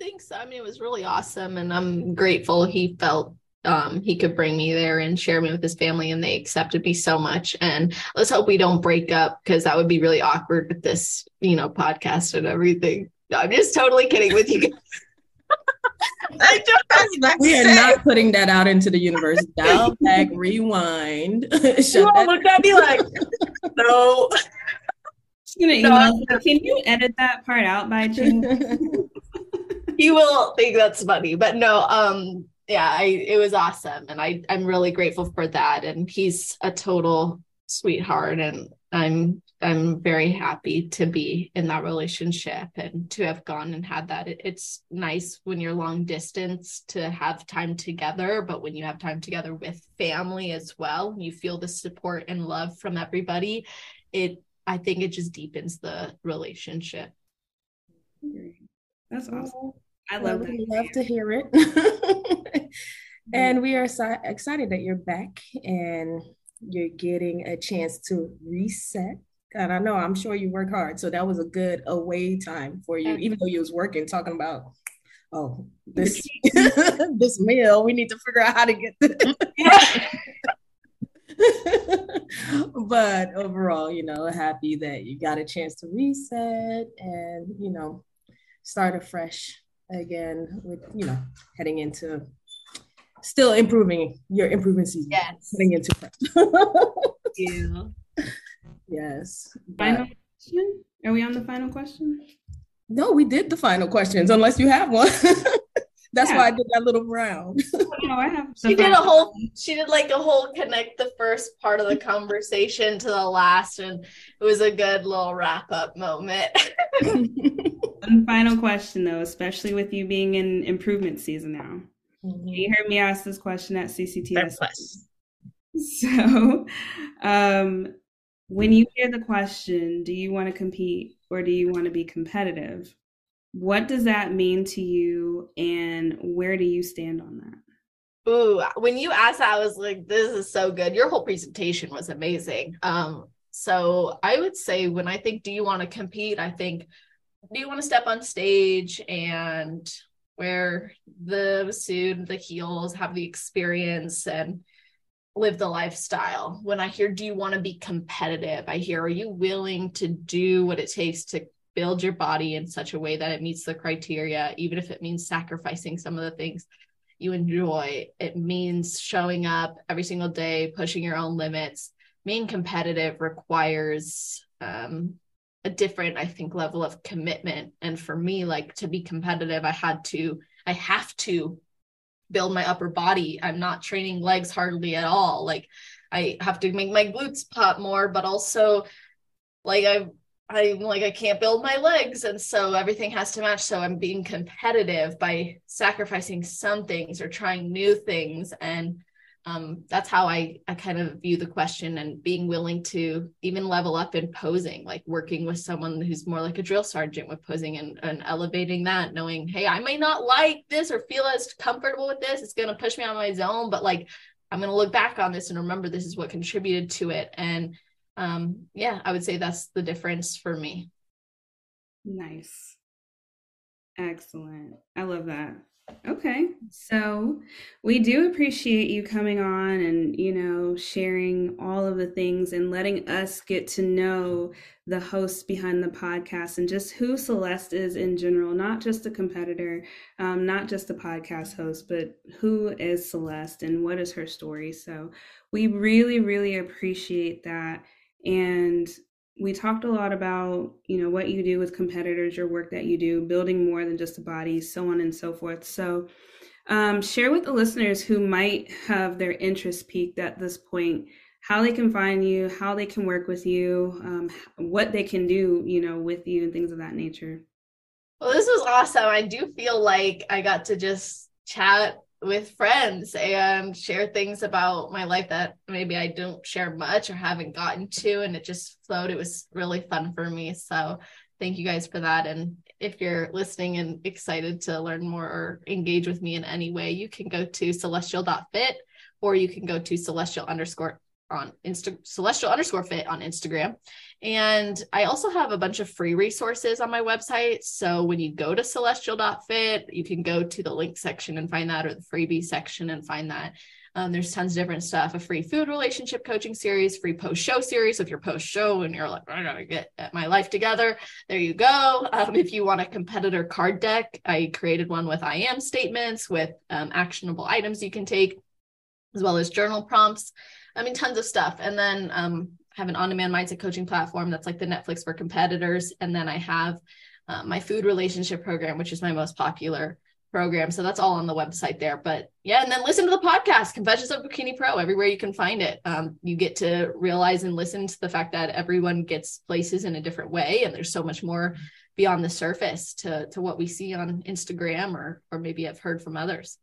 Thanks. I mean, it was really awesome, and I'm grateful he felt um, he could bring me there and share me with his family, and they accepted me so much. And let's hope we don't break up because that would be really awkward with this, you know, podcast and everything. No, I'm just totally kidding with you. guys. I don't. We are not putting that out into the universe. Dial back, rewind. Shut You all that- looked at me like, no. Just gonna No, email. you. Can you edit that part out by chance? You will think that's funny but no um yeah i it was awesome and i i'm really grateful for that and he's a total sweetheart and i'm i'm very happy to be in that relationship and to have gone and had that. It, it's nice when you're long distance to have time together but when you have time together with family as well you feel the support and love from everybody it i think it just deepens the relationship. That's awesome. I Well, love we love to hear it. Mm-hmm. and we are si- excited that you're back and you're getting a chance to reset. And I know I'm sure you work hard, so that was a good away time for you, even though you was working, talking about, oh, this this meal, we need to figure out how to get this. Mm-hmm. but overall, you know, happy that you got a chance to reset and you know start afresh again with you know heading into still improving your improving season. Yes. Heading into prep. you. yes. Final But- question? Are we on the final question? no, we did the final questions, unless you have one. That's Yeah. why I did that little round. No, I have. She did a whole she did like a whole connect the first part of the conversation to the last and it was a good little wrap up moment. One final question though, especially with you being in improvement season now. You heard me ask this question at CCTS. Surplus. So, um, when you hear the question, do you want to compete or do you want to be competitive? What does that mean to you and where do you stand on that? Ooh, when you asked that, I was like, this is so good. Your whole presentation was amazing. Um, so I would say when I think, do you want to compete? I think, do you want to step on stage and wear the suit, the heels, have the experience and live the lifestyle? When I hear, do you want to be competitive? I hear, are you willing to do what it takes to build your body in such a way that it meets the criteria, even if it means sacrificing some of the things you enjoy. It means showing up every single day, pushing your own limits. Being competitive requires um, a different, I think, level of commitment. And for me, like to be competitive, I had to, I have to build my upper body. I'm not training legs hardly at all. Like I have to make my glutes pop more, but also like I I'm like I can't build my legs and so everything has to match so I'm being competitive by sacrificing some things or trying new things and um, that's how I, I kind of view the question and being willing to even level up in posing, like working with someone who's more like a drill sergeant with posing and, and elevating that, knowing, hey, I may not like this or feel as comfortable with this. It's going to push me of my zone, but like I'm going to look back on this and remember this is what contributed to it. And um, yeah, I would say that's the difference for me. Nice. Excellent. I love that. Okay. So we do appreciate you coming on and, you know, sharing all of the things and letting us get to know the hosts behind the podcast and just who Celeste is in general, not just a competitor, um, not just a podcast host, but who is Celeste and what is her story. So we really, really appreciate that. And we talked a lot about you know what you do with competitors your work that you do building more than just a body so on and so forth. So um, share with the listeners who might have their interest peaked at this point how they can find you how they can work with you um, what they can do you know with you and things of that nature. Well this was awesome. I do feel like i got to just chat with friends and share things about my life that maybe I don't share much or haven't gotten to. And it just flowed. It was really fun for me. So thank you guys for that. And if you're listening and excited to learn more or engage with me in any way, you can go to celestial.fit or you can go to celestial underscore on Insta celestial underscore fit on Instagram. And I also have a bunch of free resources on my website. So when you go to celestial.fit, you can go to the link section and find that, or the freebie section and find that. Um, there's tons of different stuff a free food relationship coaching series, free post show series. If you're post show and you're like, I gotta get my life together, there you go. Um, if you want a competitor card deck, I created one with I am statements with um, actionable items you can take, as well as journal prompts. I mean, tons of stuff. And then um, have an on-demand mindset coaching platform that's like the Netflix for competitors. And then I have uh, my food relationship program, which is my most popular program. So that's all on the website there. But yeah, and then listen to the podcast, Confessions of Bikini Pro, everywhere you can find it. Um, you get to realize and listen to the fact that everyone gets places in a different way, and there's so much more beyond the surface to to what we see on Instagram or or maybe I've heard from others.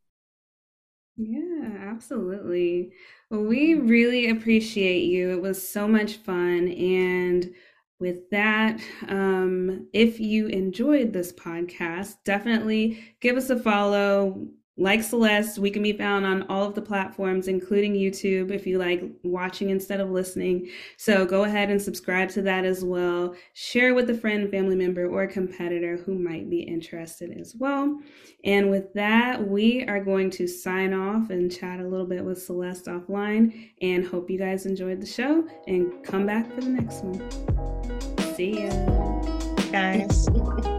Yeah, absolutely. We really appreciate you. It was so much fun. And with that, um, if you enjoyed this podcast, definitely give us a follow like Celeste, we can be found on all of the platforms, including YouTube, if you like watching instead of listening. So go ahead and subscribe to that as well. Share with a friend, family member, or competitor who might be interested as well. And with that, we are going to sign off and chat a little bit with Celeste offline. And hope you guys enjoyed the show and come back for the next one. See ya. Guys.